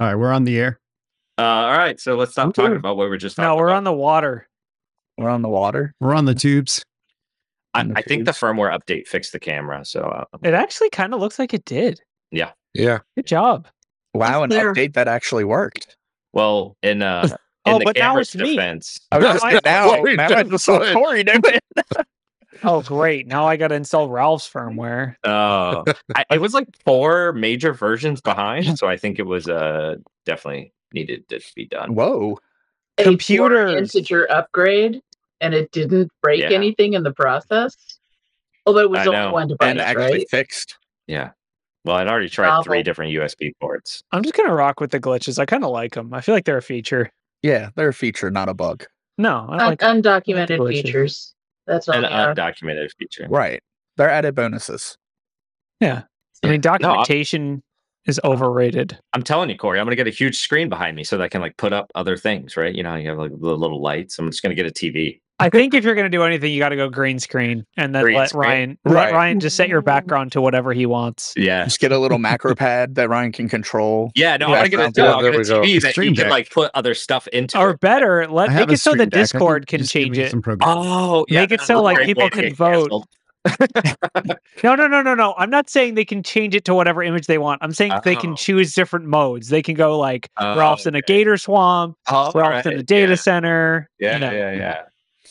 All right, we're on the air. Uh, all right, so let's stop talking about what we are just talking No, we're about. on the water. We're on the water. We're on the tubes. I, the I think the firmware update fixed the camera, so uh, It actually kind of looks like it did. Yeah. Yeah. Good job. Wow, an Clear. update that actually worked. well in uh in Oh, the but now camera's it's me. defense. I was Now just I- now, Corey now I did just saw. Corey do it. Oh, great. Now I got to install Ralph's firmware. Uh, I, it was like four major versions behind, so I think it was uh definitely needed to be done. Whoa. Computer four integer upgrade, and it didn't break Yeah. anything in the process. Although it was I only know. one And device, actually right? fixed. Yeah. Well, I'd already tried three different USB ports. I'm just going to rock with the glitches. I kind of like them. I feel like they're a feature. Yeah, they're a feature, not a bug. No, I Un- like 'em. undocumented glitches. features. That's all An they undocumented feature. Right. They're added bonuses. Yeah. I mean, No, documentation is overrated. I'm telling you, Corey, I'm gonna get a huge screen behind me so that I can like put up other things, right? You know, you have like the little lights. I'm just gonna get a TV. I think if you're going to do anything, you got to go green screen and then Green let screen. Ryan let Right. Ryan just set your background to whatever he wants. Yeah. Just get a little macro pad that Ryan can control. Yeah, no, Yeah, I'm gonna get a, sounds no, good. Get a. TV that you can like put other stuff into. Or it. better, let make it so the Deck. Discord can change me it. Oh, yeah, Make it so, like, people can vote. canceled. No, no, no, no, no. I'm not saying they can change it to whatever image they want. I'm saying they Oh. can choose different modes. They can go like Oh, Ralph's in a gator swamp, Oh, Ralph's in a data yeah. center. Yeah, you know. yeah, yeah.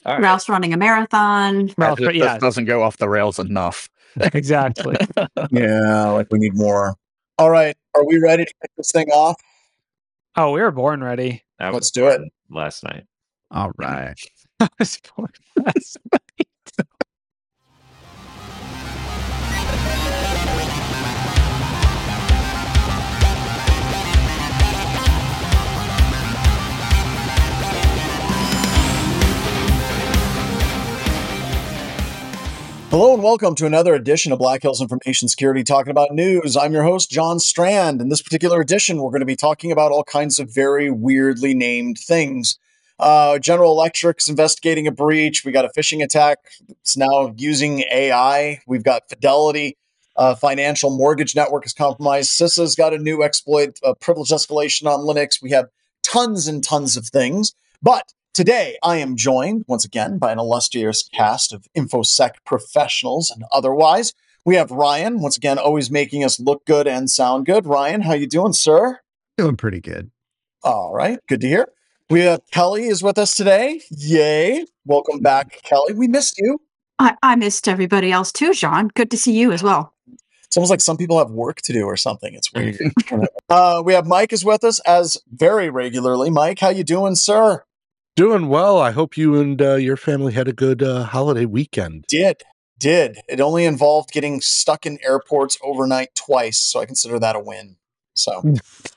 All right. Ralph's running a marathon. Ralph, That yeah, doesn't go off the rails enough. exactly. Yeah, like we need more. All right, are we ready to kick this thing off? Oh, we were born ready. That Let's do it. last night. All right. I was born last night. Hello and welcome to another edition of Black Hills Information Security talking about news. I'm your host, John Strand. In this particular edition, we're going to be talking about all kinds of very weirdly named things. Uh, General Electric's investigating a breach. We got a phishing attack. It's now using AI. We've got Fidelity. Uh, financial mortgage network is compromised. CISA's got a new exploit, uh, privilege escalation on Linux. We have tons and tons of things. But Today, I am joined once again by an illustrious cast of InfoSec professionals and otherwise. We have Ryan, once again, always making us look good and sound good. Ryan, how you doing, sir? Doing pretty good. All right, good to hear. We have Kelly is with us today. Yay. Welcome back, Kelly. We missed you. I, I missed everybody else too, John. Good to see you as well. It's almost like some people have work to do or something. It's weird. uh, we have Mike is with us as very regularly. Mike, how you doing, sir? Doing well. I hope you and uh, your family had a good uh, holiday weekend. Did. Did. It only involved getting stuck in airports overnight twice, so I consider that a win. So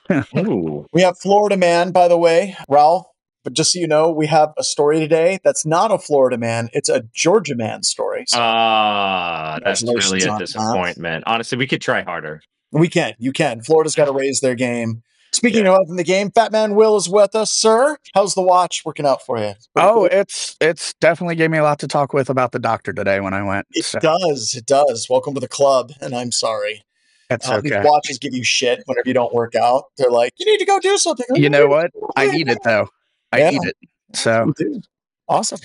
we have Florida man, by the way, Ralph. But just so you know, we have a story today that's not a Florida man; it's a Georgia man story. So Ah, that's Congratulations really a on that. disappointment. Honestly, we could try harder. we can, you can. Florida's got to raise their game. Speaking of in the game, Fat Man Will is with us, sir. How's the watch working out for you? Oh, cool? it's it's definitely gave me a lot to talk with about the doctor today when I went. it So does. It does. Welcome to the club, and I'm sorry. that's Uh, These okay. watches give you shit whenever you don't work out. They're like, you need to go do something. You know what? I need it though. I Yeah. need it. So Awesome.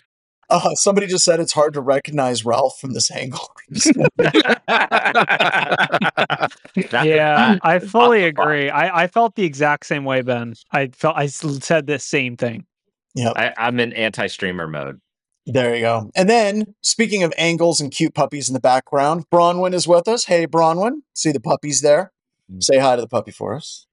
Uh, somebody just said it's hard to recognize Ralph from this angle. Yeah, I fully agree. I, I felt the exact same way, Ben. I felt I s- said the same thing. I, I'm in anti-streamer mode. there you go. And then, speaking of angles and cute puppies in the background, Bronwyn is with us. Hey, Bronwyn. See the puppies there? Say hi to the puppy for us.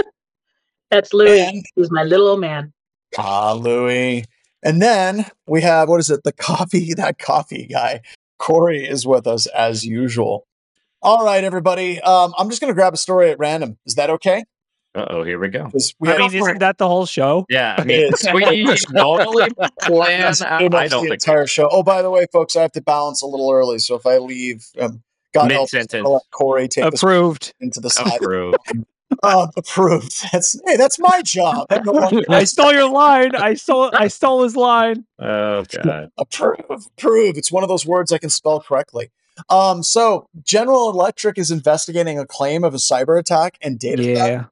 That's Louis. And, He's my little old man. ah, Louie. And then we have, what is it? The coffee, that coffee guy. Corey is with us as usual. All right, everybody. Um, I'm just going to grab a story at random. Is that okay? Uh oh, here we go. we I have- mean, isn't that the whole show? Yeah, I mean, is. we normally plan. That's out- I don't the think entire show. Oh, by the way, folks, I have to balance a little early, so if I leave, um, God help, us, Mid-sentence. I'll let Corey take Approved. into the side. approve. Oh, approved. That's hey, that's my job. I don't want- I stole your line. I stole. I stole his line. Oh god. approve, approve. It's one of those words I can spell correctly. Um, so General Electric is investigating a claim of a cyber attack and data theft. Yeah.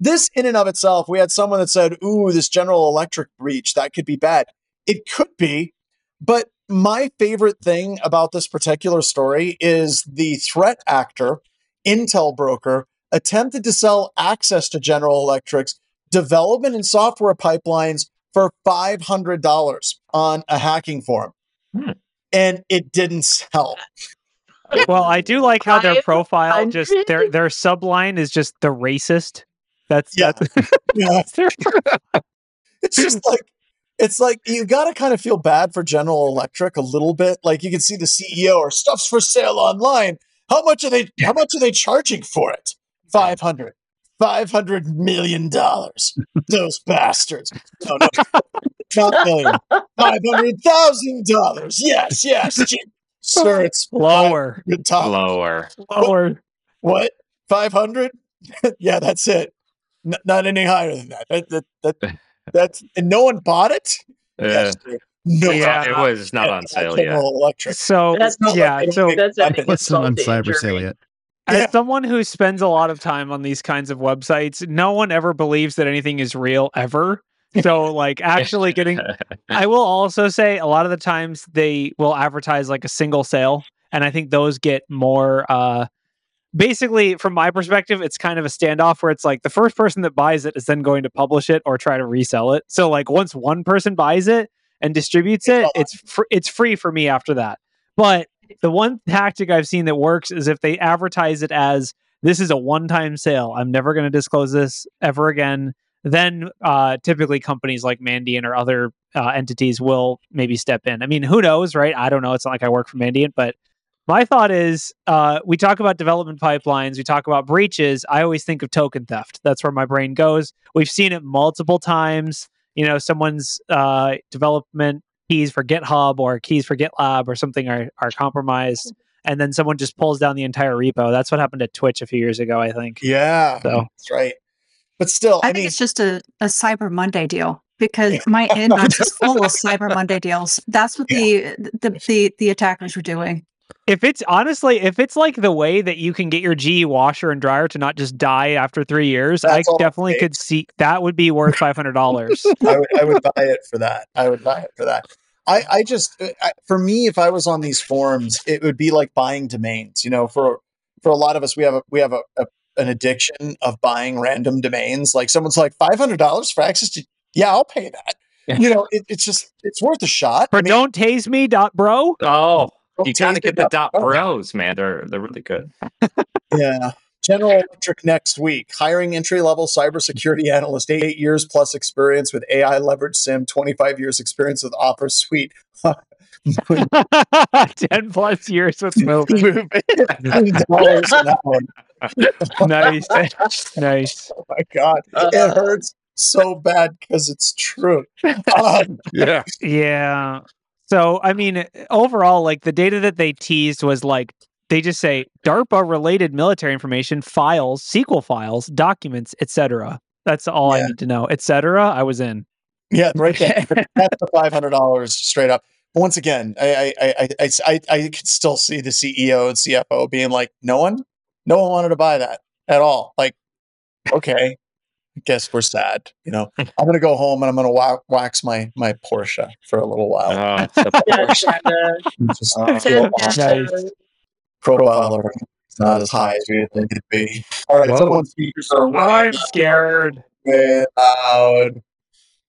this in and of itself, we had someone that said, "Ooh, this General Electric breach that could be bad." It could be, but my favorite thing about this particular story is the threat actor, Intel broker, attempted to sell access to General Electric's development and software pipelines for five hundred dollars on a hacking forum, Hmm. and it didn't sell. Well, I do like how their profile just their their subline is just the racist. That's Yeah. that's, Yeah. that's their it's just like it's like you got to kind of feel bad for General Electric a little bit. Like you can see the CEO or stuff's for sale online. How much are they? How much are they charging for it? 500 500 million dollars. Those bastards. No, no, not million. Five hundred thousand dollars. Yes, yes, sir. It's lower. Lower. lower. What? Five hundred? yeah, that's it. N- not any higher than that. That, that, that that's and no one bought it. Uh, Yes, sir. no, Yeah. it was not on sale yet. Electric. So That's not yeah, like- so That's I think What's on cyber sale yet? Yeah. as someone who spends a lot of time on these kinds of websites, no one ever believes that anything is real ever. So like actually getting I will also say a lot of the times they will advertise like a single sale and I think those get more uh basically from my perspective it's kind of a standoff where it's like the first person that buys it is then going to publish it or try to resell it. So like once one person buys it and distributes it, it's fr- it's free for me after that. But the one tactic I've seen that works is if they advertise it as this is a one-time sale. I'm never going to disclose this ever again. Then uh, typically companies like Mandiant or other uh, entities will maybe step in. I mean, who knows, right? I don't know. It's not like I work for Mandiant, but my thought is uh, we talk about development pipelines, we talk about breaches. I always think of token theft. That's where my brain goes. We've seen it multiple times. You know, someone's uh, development keys for GitHub or keys for GitLab or something are, are compromised. Mm-hmm. And then someone just pulls down the entire repo. That's what happened at Twitch a few years ago, I think. Yeah, So that's right. But still, I, I, think mean, it's just a, a Cyber Monday deal because my inbox is full of Cyber Monday deals. That's what the, the the the attackers were doing. If it's honestly, if it's like the way that you can get your GE washer and dryer to not just die after three years, That's I definitely takes. could see that would be worth five hundred dollars. I would, I would buy it for that. I would buy it for that. I, I just, uh, I, for me, if I was on these forums, it would be like buying domains. You know, for for a lot of us, we have a we have a, a an addiction of buying random domains. Like someone's like five hundred dollars for access to, yeah, I'll pay that. You know, it, it's just it's worth a shot. For I mean, don't tase me, dot bro. Oh, don't you gotta get the dot Oh, bros, man. They're they're really good. Yeah. General Electric next week, hiring entry level cybersecurity analyst, eight years plus experience with AI leverage SIEM, 25 years experience with Office Suite. Ten plus years with moving. Dollars on that one. nice, nice. Oh my God. Uh, it hurts so bad because it's true. Um, Yeah. Yeah. So I mean, overall, like the data that they teased was like they just say DARPA related military information, files, SQL files, documents, etc. That's all I need to know. Etc. I was in. yeah, right there. That's the $500 straight up. But once again, I, I, I, I, I, I could still see the CEO and CFO being like, no one, no one wanted to buy that at all. Like, okay, I guess we're sad. You know, I'm going to go home and I'm going to wa- wax my, my Porsche for a little while. Uh, Porsche. and, uh, Just Oh. feel and, awesome. Nice. profile or it's not as high as we think it'd be. All right, Well- someone's speakers are I'm scared. loud.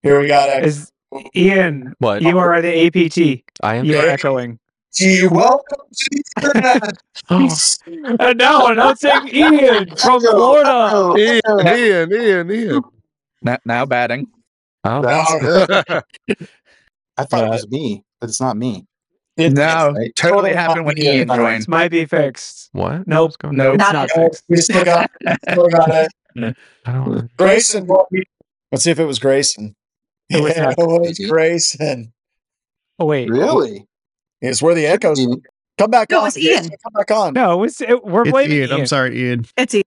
Here we got Is Ian? What? You are the APT. I am. You are echoing. XG. Welcome to the internet. And now announcing Ian from Florida. Ian, Ian, Ian, Ian. Now, now batting. Oh, Now, I thought Uh, it was me, but it's not me. it- No, right? totally Totally happened when not Ian me. joined. Might be fixed. what? Nope. What's No, It's Not not fixed. we still got, still got it. I don't. Grayson. what we- Let's see if it was Grayson. It was yeah, it was Maybe. Grayson. Oh wait. Really? It's where the echoes. Ian. Come back No, on. it's Ian. Come back on. No, it was, it, we're It's blaming Ian. Ian. I'm sorry, Ian. It's Ian.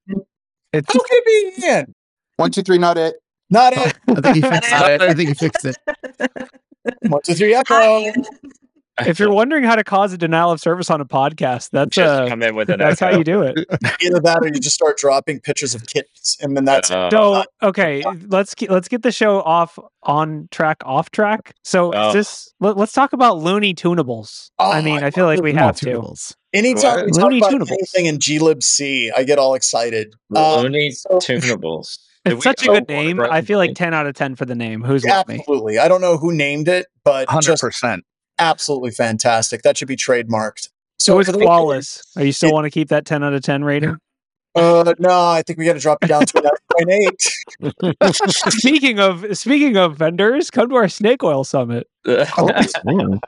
It's How can it be Ian? One, two, three, not it. Not oh, it. I think he fixed it. I think he fixed it. One, two, three, Hi, echo. Ian. if you're wondering how to cause a denial of service on a podcast, that's Just uh, come in with an that's how you do it. Either that, or you just start dropping pictures of kittens, and then that's Uh, So okay, let's get, let's get the show off on track, off track. So Oh. just let, us talk about Looney Tunables. Oh, I mean, I I feel like we Small have to. tunables. anytime we talk Looney about Tunables. anything in glibc, I get all excited. Uh, Looney so- Tunables. Did It's such a good name. I feel like ten out of ten for the name. Who's with me? absolutely, I don't know who named it, but Hundred just percent. Absolutely fantastic. That should be trademarked. So for it's the- flawless. Are you still It- want to keep that ten out of ten rating? Uh, no, I think we got to drop it down to an point eight. speaking of speaking of vendors, come to our snake oil summit. Nothing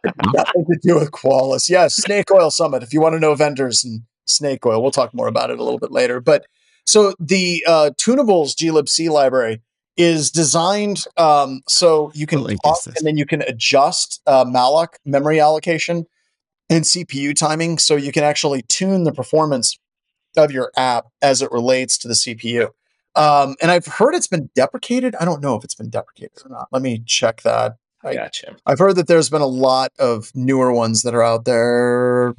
to do with Qualys. Yes, Snake Oil Summit. If you want to know vendors and snake oil, we'll talk more about it a little bit later. But so the uh, Tunables glibc library is designed um, so you can talk and then you can adjust uh, malloc memory allocation and CPU timing, so you can actually tune the performance of your app as it relates to the CPU. Um, and I've heard it's been deprecated. I don't know if it's been deprecated or not. Let me check that. I gotcha. I've heard that there's been a lot of newer ones that are out there.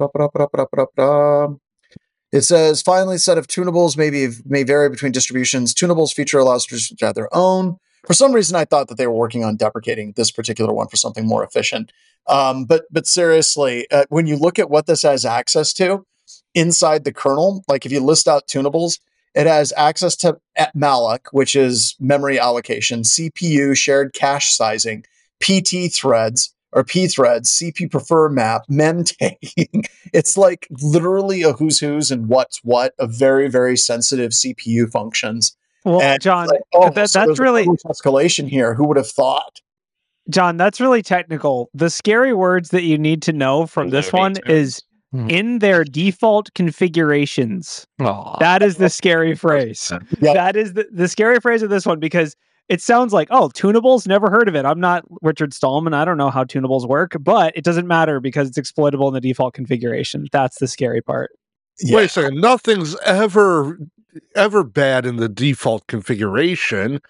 It says finally, set of tunables may be may vary between distributions. Tunables feature allows users to add their own. For some reason, I thought that they were working on deprecating this particular one for something more efficient. Um, but but seriously, uh, when you look at what this has access to inside the kernel, like if you list out tunables, it has access to malloc, which is memory allocation, CPU, shared cache sizing, PT threads or P threads, CP prefer map, mem tagging. It's like literally a who's who's and what's what of very, very sensitive CPU functions. Well, And John, like, oh, that- so that's really- escalation here. Who would have thought? John, that's really technical. The scary words that you need to know from this one Tunes. is Hmm. in their default configurations. Aw. That is the scary phrase. Yep. That is the, the scary phrase of this one because it sounds like, oh, tunables, never heard of it. I'm not Richard Stallman. I don't know how tunables work, but it doesn't matter because it's exploitable in the default configuration. That's the scary part. Wait a second. Nothing's ever ever bad in the default configuration.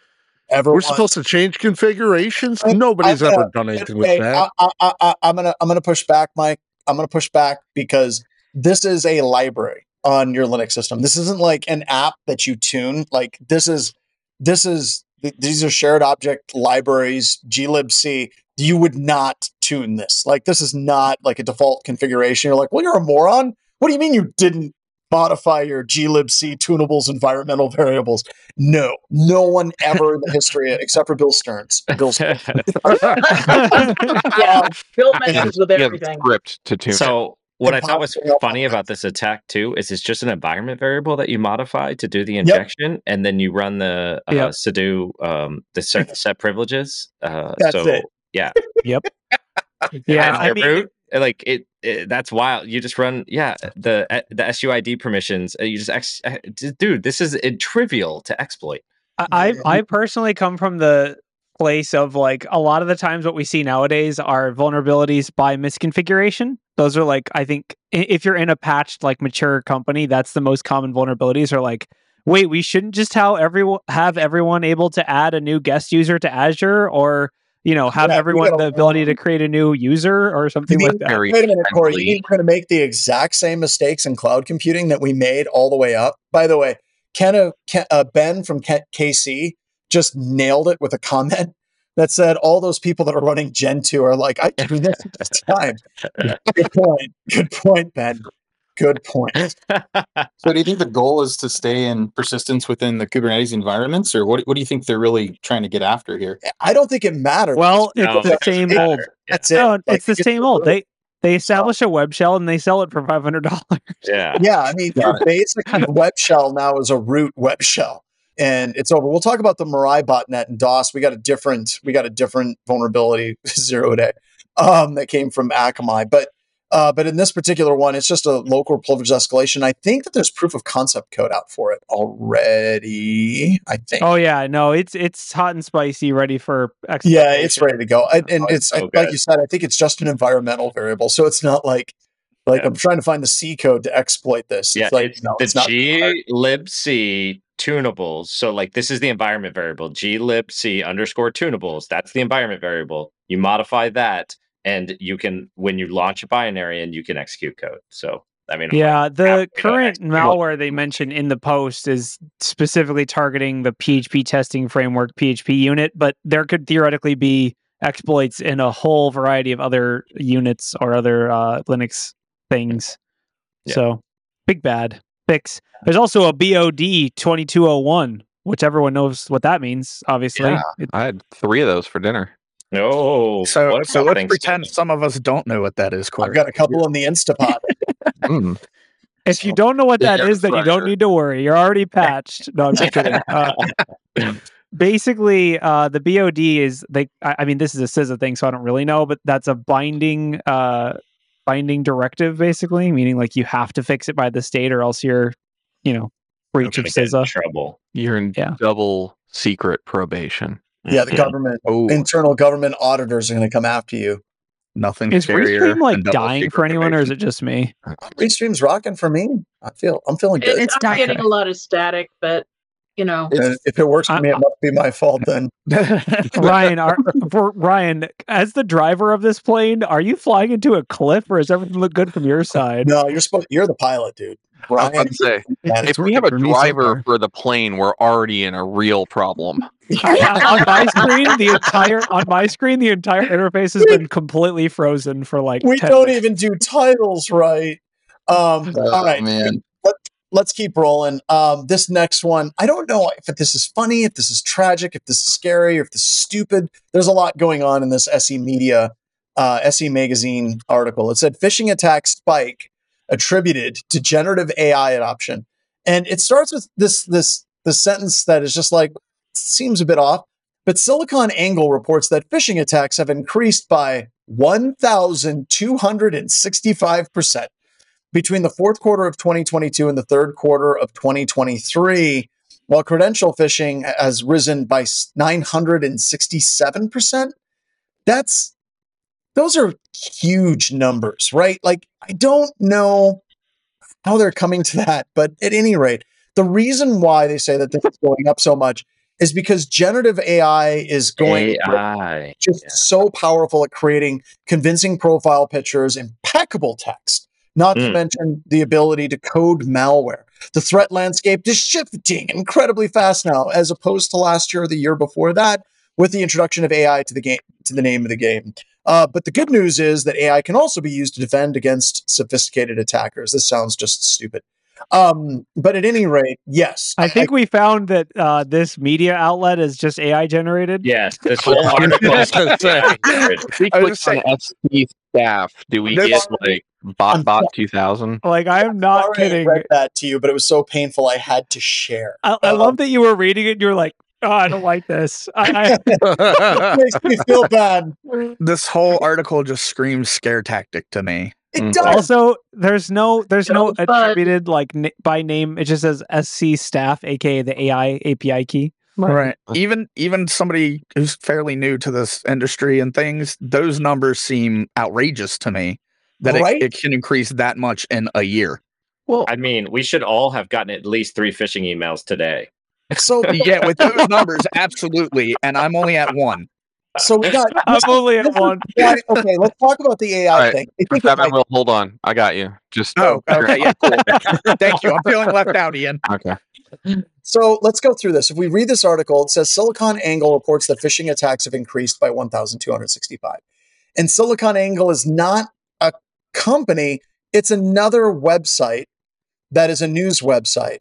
Ever We're once. supposed to change configurations. I- Nobody's I'm ever gonna- done anything with that. I, I, I, I'm gonna I'm gonna push back, Mike. I'm gonna push back because this is a library on your Linux system. This isn't like an app that you tune. Like this is this is th- these are shared object libraries. glibc. You would not tune this. Like this is not like a default configuration. You're like, well, you're a moron. What do you mean you didn't modify your glibc tunables environmental variables? No, no one ever in the history, except for Bill Stearns. Bill Stearns. yeah, Bill messes with everything. script to tune. it. So what I thought was funny about this attack too is it's just an environment variable that you modify to do the injection, and then you run the uh, Yep. sudo um, the set, set privileges. Uh, That's so it. yeah, Yep. Yeah, I mean, root, like it, it, that's wild. You just run yeah the uh, the SUID permissions. uh, You just ex, uh, dude, this is uh, trivial to exploit. I I I personally come from the place of like a lot of the times what we see nowadays are vulnerabilities by misconfiguration. Those are like I think if you're in a patched like mature company, that's the most common vulnerabilities are like wait, we shouldn't just how everyone have everyone able to add a new guest user to Azure or you know have Yeah, everyone gotta the ability to create a new user or something mean like that. Very Wait a minute, Corey. You friendly. mean we're going to make the exact same mistakes in cloud computing that we made all the way up? By the way, Ken, uh, Ken uh, Ben from K- KC just nailed it with a comment that said all those people that are running Gentoo are like, I do this all the time. Good point. Good point, Ben. Good point. So do you think the goal is to stay in persistence within the Kubernetes environments, or what, what do you think they're really trying to get after here? I don't think it matters. Well, it's No, the same matter. old. That's it. No, Like, it's the you same old. They they establish a web shell and they sell it for five hundred dollars. yeah. Yeah, I mean, Got your basic web shell now is a root web shell, and it's over. We'll talk about the Mirai botnet and DOS. We got a different, we got a different vulnerability zero day um, that came from Akamai, but uh, but in this particular one, it's just a local privilege escalation. I think that there's proof of concept code out for it already. I think. Oh yeah, no, it's it's hot and spicy, ready for exploitation. Yeah, it's ready to go. And, and Oh, it's so like you said, I think it's just an environmental variable. So it's not like like Yeah. I'm trying to find the C code to exploit this. Yeah, it's like it's no, the it's not hard. glibc tunables. So like this is the environment variable glibc underscore tunables. That's the environment variable. You modify that, and you can when you launch a binary and you can execute code. So I mean, Yeah, like, the current malware they mentioned in the post is specifically targeting the PHP testing framework PHPUnit, but there could theoretically be exploits in a whole variety of other units or other uh, Linux things. Yeah. So, big bad fix. There's also a BOD 2201, which everyone knows what that means, obviously. Yeah. I had three of those for dinner. No, So, so let's pretend some of us don't know what that is. I've got a couple in the Instapot. Mm. if you don't know what Yeah, that is, then you don't need to worry. You're already patched. No, I'm just kidding. Uh, basically uh the bod is they I, I mean this is a CISA thing so i don't really know but that's a binding uh binding directive basically meaning like you have to fix it by the state or else you're you know You're breach of in CISA. trouble. You're in Yeah. double secret probation. yeah, the government, Oh, internal government auditors are going to come after you. nothing Is scarier Restream like dying for anyone, or is it just me? Restream's rocking for me. I feel I'm feeling good. It's I'm dark. getting a lot of static, but you know, And if it works for me, it must be my fault then. Ryan, are, for Ryan, as the driver of this plane, are you flying into a cliff, or does everything look good from your side? No, you're supposed. You're the pilot, dude. I was Brian, about to say, man, if we have a driver for the plane, we're already in a real problem. on my screen, the entire on my screen, the entire interface has been completely frozen for like. we don't minutes. even do titles right. Um, Oh, all right, man. Let, let's keep rolling. Um, this next one, I don't know if this is funny, if this is tragic, if this is scary, or if this is stupid. There's a lot going on in this SC Media, uh, SC Magazine article. It said phishing attack spike attributed to generative AI adoption, and it starts with this this this sentence that is just like seems a bit off. But Silicon Angle reports that phishing attacks have increased by 1,265% between the fourth quarter of 2022 and the third quarter of 2023, while credential phishing has risen by 967%. That's those are huge numbers, right? Like I don't know how they're coming to that, but at any rate, the reason why they say that this is going up so much is because generative AI is going AI. just Yeah. so powerful at creating convincing profile pictures, impeccable text, not to Mm. mention the ability to code malware. The threat landscape is shifting incredibly fast now, as opposed to last year or the year before that, with the introduction of AI to the game to the name of the game. Uh, but the good news is that AI can also be used to defend against sophisticated attackers. This sounds just stupid. Um, but at any rate, yes, I think we found that uh, this media outlet is just AI generated. Yes, this whole article. I was gonna say. If we I click was on SC staff, do we This- get like I'm BotBot 2000? Like I am not Sorry I kidding. read that to you, but it was so painful I had to share. I, I Um, love that you were reading it. and You were like, "Oh, I don't like this." I, it makes me feel bad. this whole article just screams scare tactic to me. It Mm. Does. also, there's no, there's no Don't attributed like n- by name. It just says SC staff, aka the AI API key. Right. Even even somebody who's fairly new to this industry and things, those numbers seem outrageous to me. That Right? it, it can increase that much in a year. Well, I mean, we should all have gotten at least three phishing emails today. so Yeah, with those numbers, absolutely. And I'm only at one. So we got. I'm only at one. why- okay, let's talk about the AI All right. thing. I think Batman might- will hold on. I got you. Just Oh, okay, yeah, cool. Thank you. I'm feeling left out, Ian. okay. So let's go through this. If we read this article, it says Silicon Angle reports that phishing attacks have increased by 1,265. And Silicon Angle is not a company, it's another website that is a news website.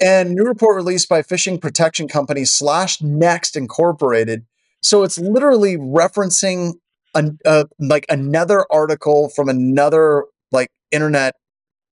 And new report released by phishing protection company SlashNext Incorporated. So it's literally referencing an, uh, like another article from another like internet.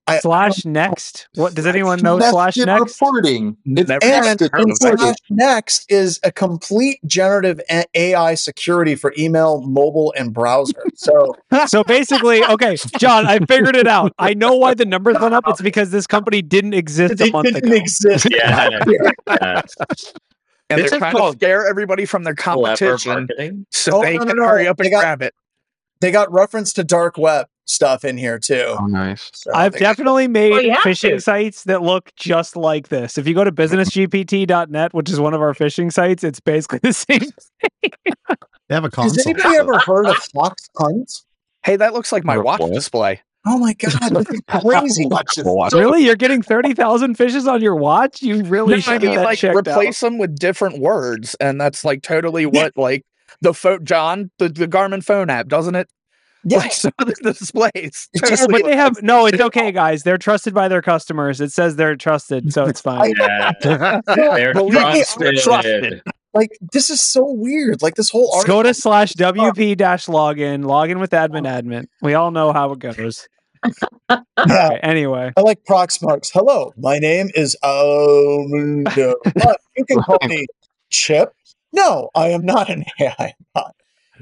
I, Slash next. What does anyone know? SlashNext. reporting. It's Never and, and slash next is a complete generative A- AI security for email, mobile, and browser. So So basically, okay, John, I figured it out. I know why the numbers went up. It's because this company didn't exist a it month didn't ago. exist. Yeah. Uh, And This they're trying called to scare everybody from their competition so Oh, they no, no, can no. hurry up They and got- grab it. They got reference to dark web stuff in here too. Oh, nice. So I've they- definitely made Well, phishing to. sites that look just like this. If you go to businessgpt.net, which is one of our phishing sites, it's basically the same. They have a console. Has anybody ever heard of Fox Hunt? Hey, that looks like my watch display. Oh my god, this is crazy. Watch. Really? You're getting 30,000 fishes on your watch? You really No, should I get mean, that like checked replace them with different words, and that's like totally what like the phone John the, the Garmin phone app doesn't it? Like some of the displays. It's out. totally But they have no, it's okay, guys. They're trusted by their customers. It says they're trusted, so it's fine. Yeah, they're Believe me, trusted. trusted. like this is so weird. Like this whole Just go to slash oh. WP dash login, Login with admin oh. admin. We all know how it goes. Yeah. Okay, anyway. I like Proxmarks. Hello, my name is um. no, but you can call me Chip. No, I am not an AI bot.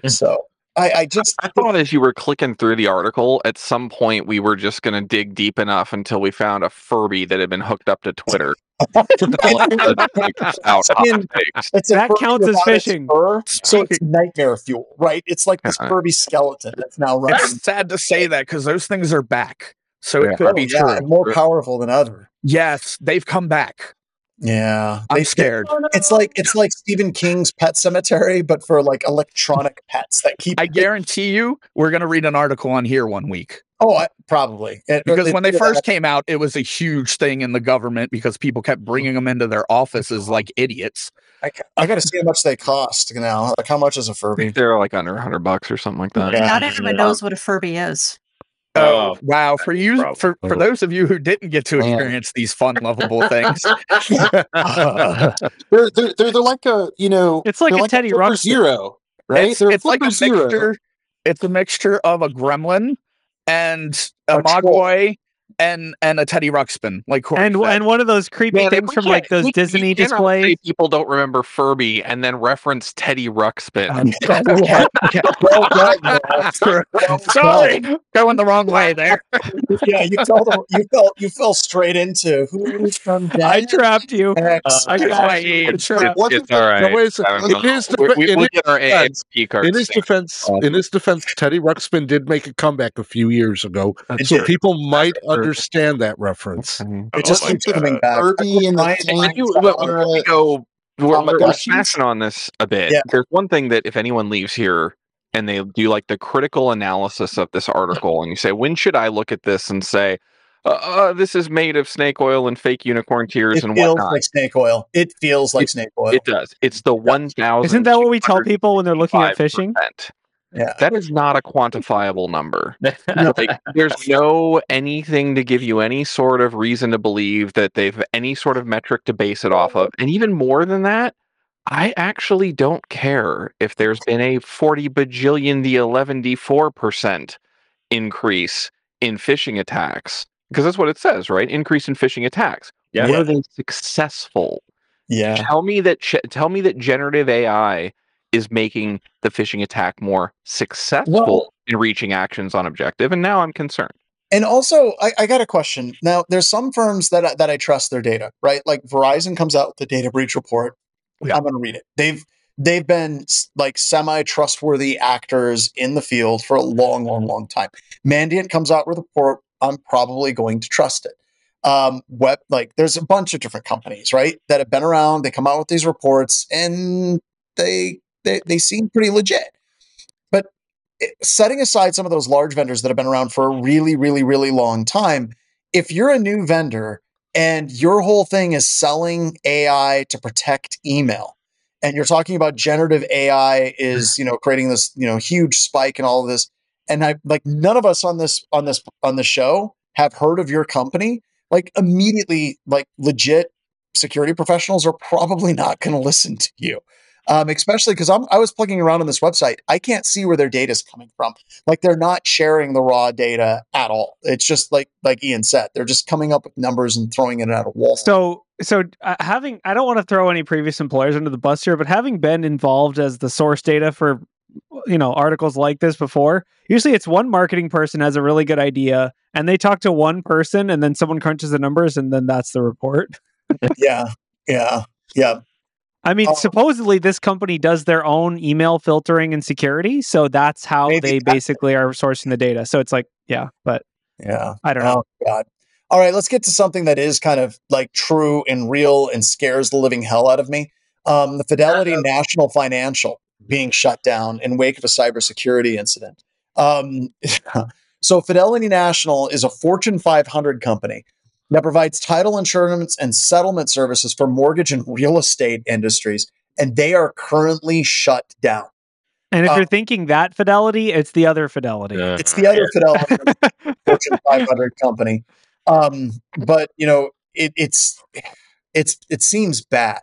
So I, I just I thought as you were clicking through the article, at some point we were just going to dig deep enough until we found a Furby that had been hooked up to Twitter. out I mean, hot takes. it's That counts as fishing. fur, so it's nightmare fuel, right? It's like this. Furby skeleton that's now running. It's sad to say that because those things are back. So Yeah. it could Oh, be yeah, true. more powerful than other. Yes, they've come back. Yeah, I'm they- scared. It's like it's like Stephen King's Pet Sematary, but for like electronic pets that keep. I guarantee you, we're gonna read an article on here one week. Oh, I, probably It- Because it- when they it- first came out, it was a huge thing in the government because people kept bringing them into their offices like idiots. I, I got to see how much they cost you now. Like how much is a Furby? think they're like under 100 bucks or something like that. Yeah. Not everyone knows what a Furby is. Oh, Wow, for you, Bro. for for those of you who didn't get to experience these fun, lovable things, they're, they're, they're, they're like a, you know, It's like they're a Teddy Flipper Ruxpin. Zero, right? it's, They're it's like a Zero. mixture. It's a mixture of a gremlin and a A troll. mogwai and and a Teddy Ruxpin, like Corey And said. and one of those creepy Man, things from like those we- we Disney cannot displays. People don't remember Furby and then reference Teddy Ruxpin. Um, okay, okay. Well done, man. Well Sorry, going the wrong way there. yeah, you fell the, you fell you fell straight into who's from I trapped you. X. I got Wait, you. It's, Trap. it's, it's all No, right. wait a second. In his, we, we, in, we'll get our defense- ASP cards. in his defense, in his defense, Teddy Ruxpin did make a comeback a few years ago, so people might understand that reference. Mhm. It just Oh, keeps like, coming uh, back. Furby and the Ryan- tank. If you- but uh, we go, we're, we're, we're smashing on this a bit. Yeah. There's one thing that if anyone leaves here and they do like the critical analysis of this article, and you say, when should I look at this and say, uh, uh, this is made of snake oil and fake unicorn tears It and feels whatnot? like snake oil. It feels like snake oil. It does. It's the one thousand. Isn't that what we tell people when they're looking at fishing? Yeah. That is not a quantifiable number. No. Like, there's no anything to give you any sort of reason to believe that they've any sort of metric to base it off of. And even more than that, I actually don't care if there's been a 40 bajillion the 11d4% increase in phishing attacks. Because that's what it says, right? Increase in phishing attacks. Yeah. Were they successful? yeah. Tell me that tell me that generative AI is making the phishing attack more successful Well- in reaching actions on objective, and now I'm concerned. And also, I, I got a question. Now, there's some firms that I, that I trust their data, right? Like Verizon comes out with the data breach report. I'm going to read it. They've they've been like semi trustworthy actors in the field for a long, long, long time. Mandiant comes out with a report. I'm probably going to trust it. Um, web like there's a bunch of different companies, right, that have been around. They come out with these reports, and they they they seem pretty legit. But setting aside some of those large vendors that have been around for a really, really, really long time, if you're a new vendor and your whole thing is selling AI to protect email, and you're talking about generative AI is, you know, creating this, you know, huge spike and all of this, and I like none of us on this on this on the show have heard of your company, like immediately, like legit security professionals are probably not going to listen to you um, especially because I'm was plugging around on this website. I can't see where their data is coming from. Like they're not sharing the raw data at all. It's just like like Ian said, they're just coming up with numbers and throwing it at a wall. So, so uh, having I don't want to throw any previous employers under the bus here, but having been involved as the source data for you know articles like this before, usually it's one marketing person has a really good idea, and they talk to one person, and then someone crunches the numbers, and then that's the report. yeah, yeah, yeah. I mean, Oh. supposedly this company does their own email filtering and security, so that's how Maybe they basically are sourcing the data. So it's like, yeah, but Yeah. I don't know. Oh God. All right, let's get to something that is kind of like true and real and scares the living hell out of me. Um, the Fidelity National Financial being shut down in wake of a cybersecurity incident. Um, so Fidelity National is a Fortune 500 company that provides title insurance and settlement services for mortgage and real estate industries, and they are currently shut down. And if Uh, you're thinking that fidelity, it's the other fidelity. Uh, It's the other Fidelity Fortune 500 company. Um, but you know, it, it's it's it seems bad.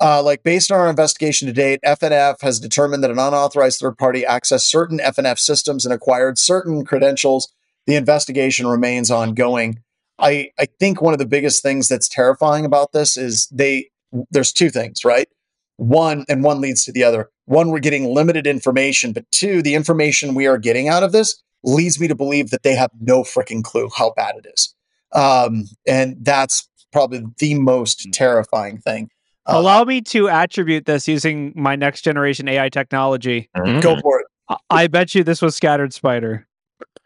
Uh, like based on our investigation to date, FNF has determined that an unauthorized third party accessed certain FNF systems and acquired certain credentials. The investigation remains ongoing. I I think one of the biggest things that's terrifying about this is they there's two things, right? One and one leads to the other. One, we're getting limited information, but two, the information we are getting out of this leads me to believe that they have no freaking clue how bad it is. Um, and that's probably the most terrifying thing. Uh, Allow me to attribute this using my next generation AI technology. mm. go for it. I- I bet you this was Scattered Spider.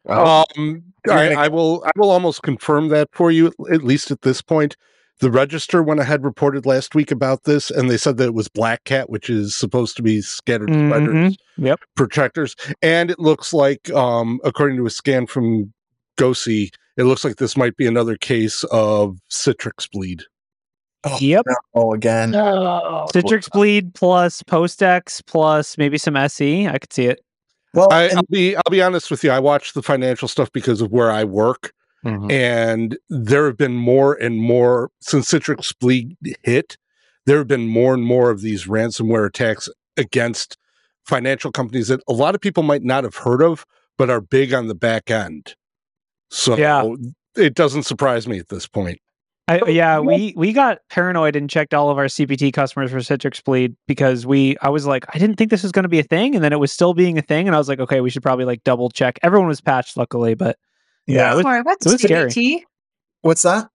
Oh, Um, You're I, gonna- I will. I will almost confirm that for you, at least at this point. The Register went ahead reported last week about this, and they said that it was Black Cat, which is supposed to be scattered Mhm. spiders Yep. protectors, and it looks like, um, according to a scan from GOSI, it looks like this might be another case of Citrix bleed. Oh, Yep. no, again. No. Citrix Bleed plus Postex plus maybe some SE. I could see it. Well, I, and I'll be. I'll be honest with you. I watch the financial stuff because of where I work. Mhm. and there have been more and more since Citrix Bleed hit. There have been more and more of these ransomware attacks against financial companies that a lot of people might not have heard of, but are big on the back end. So Yeah. it doesn't surprise me at this point. I, yeah, we we got paranoid and checked all of our CPT customers for Citrix Bleed because we I was like I didn't think this was going to be a thing, and then it was still being a thing, and I was like, okay, we should probably like double check. Everyone was patched, luckily, but yeah, it was, Sorry, what's it was scary. What's that?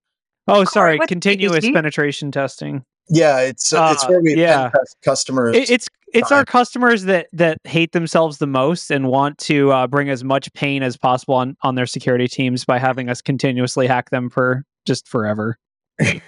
oh, sorry, what's continuous CPT? penetration testing. Yeah, it's uh, it's where we yeah. customers. It, it's it's Sorry. our customers that that hate themselves the most and want to uh, bring as much pain as possible on on their security teams by having us continuously hack them for just forever.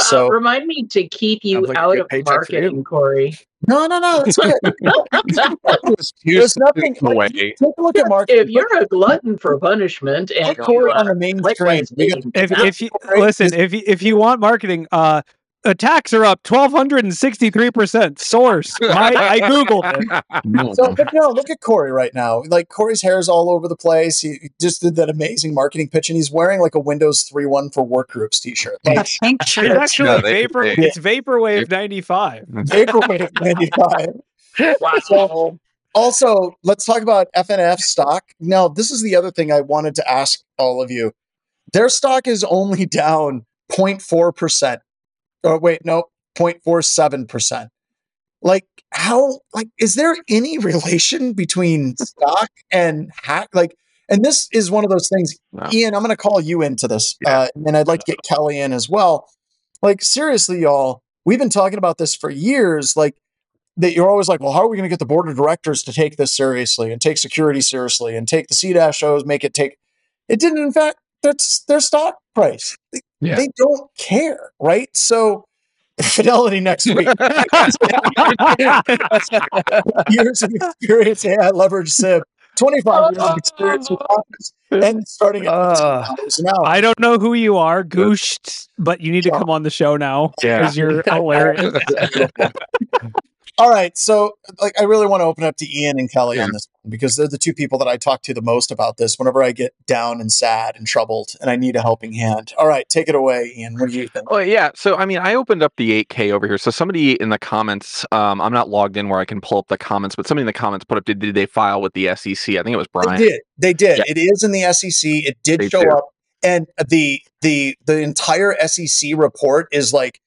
so uh, remind me to keep you like out of paycheck for you. marketing, Corey. no, no, no, it's good. There's nothing. No like, way. Take a look at marketing. If you're a glutton for punishment and Corey on the main click screen. like We got- me, If if you listen, if you, if you want marketing, uh, attacks are up twelve hundred and sixty three percent. Source, I, I googled it. So, but no, look at Corey right now. Like Corey's hair is all over the place. He just did that amazing marketing pitch, and he's wearing like a Windows 3.1 for workgroups T-shirt. A Like It's actually No, they- vapor. they- it's vaporwave ninety five. Vaporwave 95. Wow. Also, let's talk about FNF stock. Now, this is the other thing I wanted to ask all of you. Their stock is only down 0.4%. Or wait, no, 0.47%. Like, how, like, is there any relation between stock and hack? Like, and this is one of those things. Ian, I'm going to call you into this, uh, and I'd like to get Kelly in as well. Like, seriously, y'all, we've been talking about this for years. Like, that you're always like, well, how are we going to get the board of directors to take this seriously and take security seriously and take the C-shows, make it take. It didn't, in fact, that's their stock price. They, Yeah. they don't care, right? So, Fidelity next week. years of experience AI leverage SIP, 25 years of experience with Office, and starting at Uh, $15 an hour. I don't know who you are, Goosh, but you need to come on the show now Yeah. because you're hilarious. All right, so like I really want to open up to Ian and Kelly on this one because they're the two people that I talk to the most about this whenever I get down and sad and troubled and I need a helping hand. All right, take it away, Ian. What do you think? Well, yeah. So, I mean, I opened up the 8K over here. So, somebody in the comments, um, I'm not logged in where I can pull up the comments, but somebody in the comments put up, did, did they file with the SEC? I think it was Brian. They did. They did. Yeah. It is in the SEC. It did They show do. up, and the the the entire SEC report is like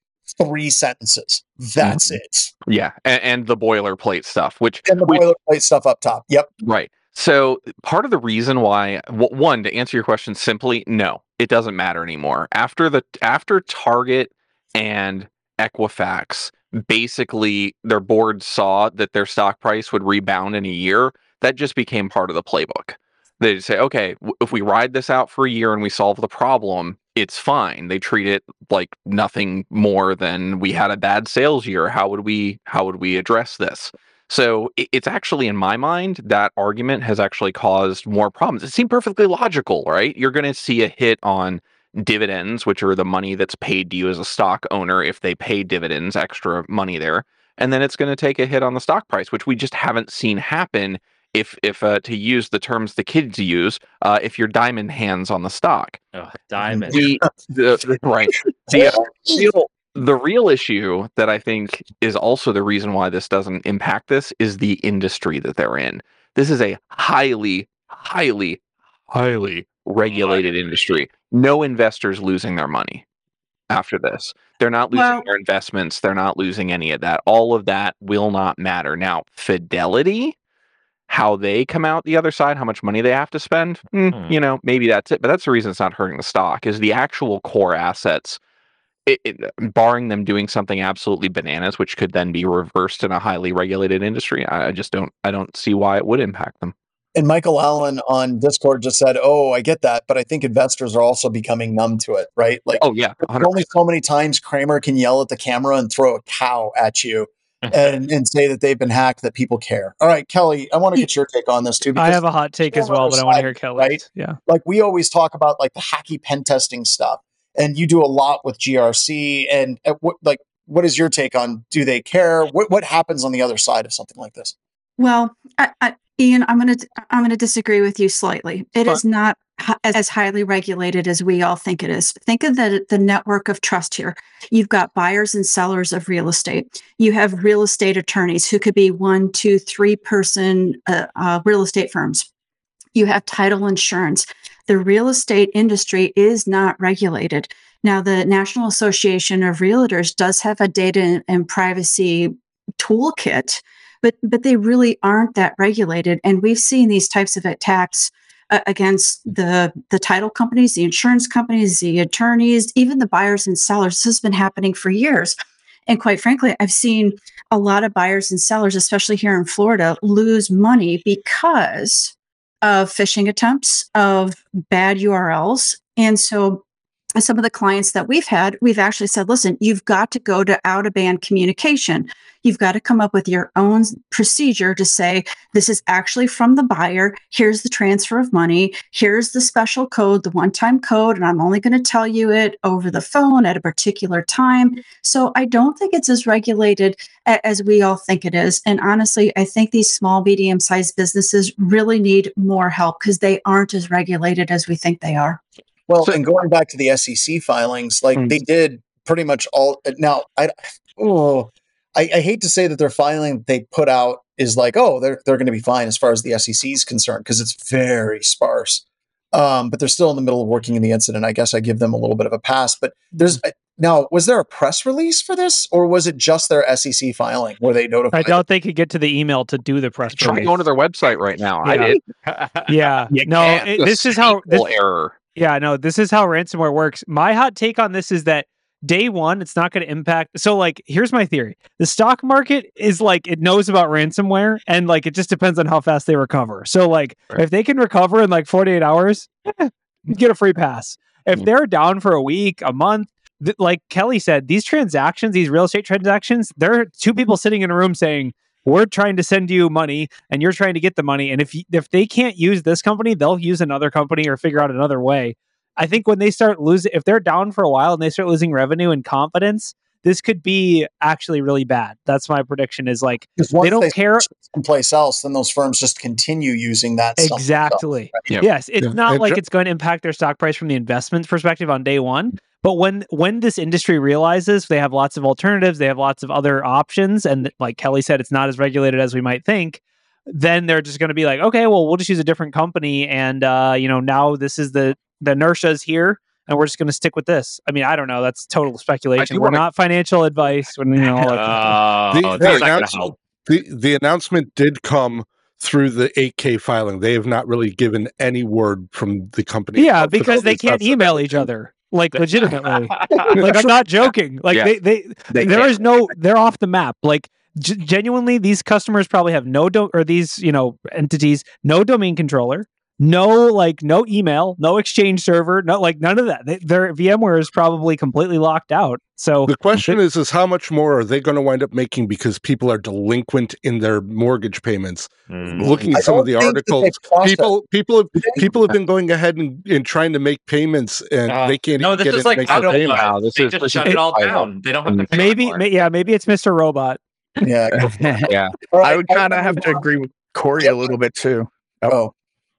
three sentences. That's Mm-hmm. it. Yeah. And, and the boilerplate stuff, which, And the which boilerplate stuff up top. Yep. Right. So part of the reason why, one, to answer your question simply, no, it doesn't matter anymore. After the after Target and Equifax, basically their board saw that their stock price would rebound in a year. That just became part of the playbook. They say, okay, w- if we ride this out for a year and we solve the problem, it's fine. They treat it like nothing more than we had a bad sales year. How would we how would we address this? So it's actually, in my mind, that argument has actually caused more problems. It seemed perfectly logical, right? You're going to see a hit on dividends, which are the money that's paid to you as a stock owner if they pay dividends, extra money there. And then it's going to take a hit on the stock price, which we just haven't seen happen. If, if uh, to use the terms the kids use, uh, if you're diamond hands on the stock, Oh, diamond. the, the, the- right the uh, real the real issue that I think is also the reason why this doesn't impact this is the industry that they're in. This is a highly, highly, highly regulated industry. No investors losing their money after this. They're not losing Well- their investments. They're not losing any of that. All of that will not matter. Now, fidelity, how they come out the other side, how much money they have to spend, mm, Hmm. you know, maybe that's it. But that's the reason it's not hurting the stock is the actual core assets. It, it, barring them doing something absolutely bananas, which could then be reversed in a highly regulated industry, I, I just don't. I don't see why it would impact them. And Michael Allen on Discord just said, "Oh, I get that, but I think investors are also becoming numb to it, right? Like, Oh yeah, there's only so many times Cramer can yell at the camera and throw a cow at you and, and say that they've been hacked, that people care. All right, Kelly, I want to get your take on this too. I have a hot take as well, other but I want to hear Kelly. right? Yeah. like we always talk about like the hacky pen testing stuff, and you do a lot with GRC. And uh, what like what is your take on? Do they care? What what happens on the other side of something like this? Well, I, I, Ian, I'm going to I'm going to disagree with you slightly. It is not as highly regulated as we all think it is. Think of the the network of trust here. You've got buyers and sellers of real estate. You have real estate attorneys who could be one, two, three person uh, uh, real estate firms. You have title insurance. The real estate industry is not regulated. Now, the National Association of Realtors does have a data and privacy toolkit but but they really aren't that regulated. And we've seen these types of attacks uh, against the the title companies the insurance companies the attorneys even the buyers and sellers. This has been happening for years. And quite frankly i've seen a lot of buyers and sellers especially here in florida lose money because of phishing attempts of bad urls and so some of the clients that we've had, we've actually said, listen, you've got to go to out of band communication. You've got to come up with your own procedure to say, this is actually from the buyer. Here's the transfer of money. Here's the special code, the one time code. And I'm only going to tell you it over the phone at a particular time. So I don't think it's as regulated as we all think it is. And honestly, I think these small, medium sized businesses really need more help because they aren't as regulated as we think they are. Well, So- and going back to the SEC filings, like Mm. they did pretty much all. Now, I oh, I, I hate to say that their filing they put out is like, oh, they're they're going to be fine as far as the SEC is concerned because it's very sparse. Um, but they're still in the middle of working in the incident. I guess I give them a little bit of a pass. But there's uh, now, was there a press release for this, or was it just their SEC filing where they notified? I notified? doubt they could get to the email to do the press Try release. going to their website right now. I Yeah. did. yeah. You no, it- this is how this, Full error. Yeah, no, this is how ransomware works. My hot take on this is that day one, it's not going to impact. So, like, here's my theory the stock market is like, it knows about ransomware and like, it just depends on how fast they recover. So, like, Right. if they can recover in like 48 hours, eh, get a free pass. If Mm. they're down for a week, a month, th- like Kelly said, these transactions, these real estate transactions, there are two people sitting in a room saying, we're trying to send you money and you're trying to get the money. And if if they can't use this company they'll use another company or figure out another way. I think when they start losing if they're down for a while and they start losing revenue and confidence this could be actually really bad. That's my prediction is like they don't they care someplace else, then those firms just continue using that. something else, exactly right? Yeah. yes it's Yeah. not And like it's going to impact their stock price from the investment perspective on day one but when when this industry realizes they have lots of alternatives they have lots of other options and like kelly said it's not as regulated as we might think then they're just going to be like okay well we'll just use a different company and uh you know now this is the the inertia is here and we're just going to stick with this i mean i don't know that's total speculation we're wanna- not financial advice when you know all that kind of stuff. Oh, The- that's the not gonna announcement- help. The the announcement did come through the 8K filing. They have not really given any word from the company. yeah itself, so because they can't so- email each other like legitimately like i'm not joking like Yeah. they they They there can't. is no they're off the map like g- genuinely these customers probably have no do- or these you know entities no domain controller no like no email, no exchange server, no like none of that. They, their VMware is probably completely locked out. So The question is, is how much more are they going to wind up making because people are delinquent in their mortgage payments? Mm. Looking I at some of the think that they articles, process- people people have people have been going ahead and, and trying to make payments, and Uh, they can't no, even this get is in like and make I their don't payment. Wow, this they is- just shut it all down. They don't have to pay maybe anymore. ma- yeah, maybe it's Mr. Robot. Yeah. Yeah. All right, I would kind of have to agree with Corey a little bit too. Oh,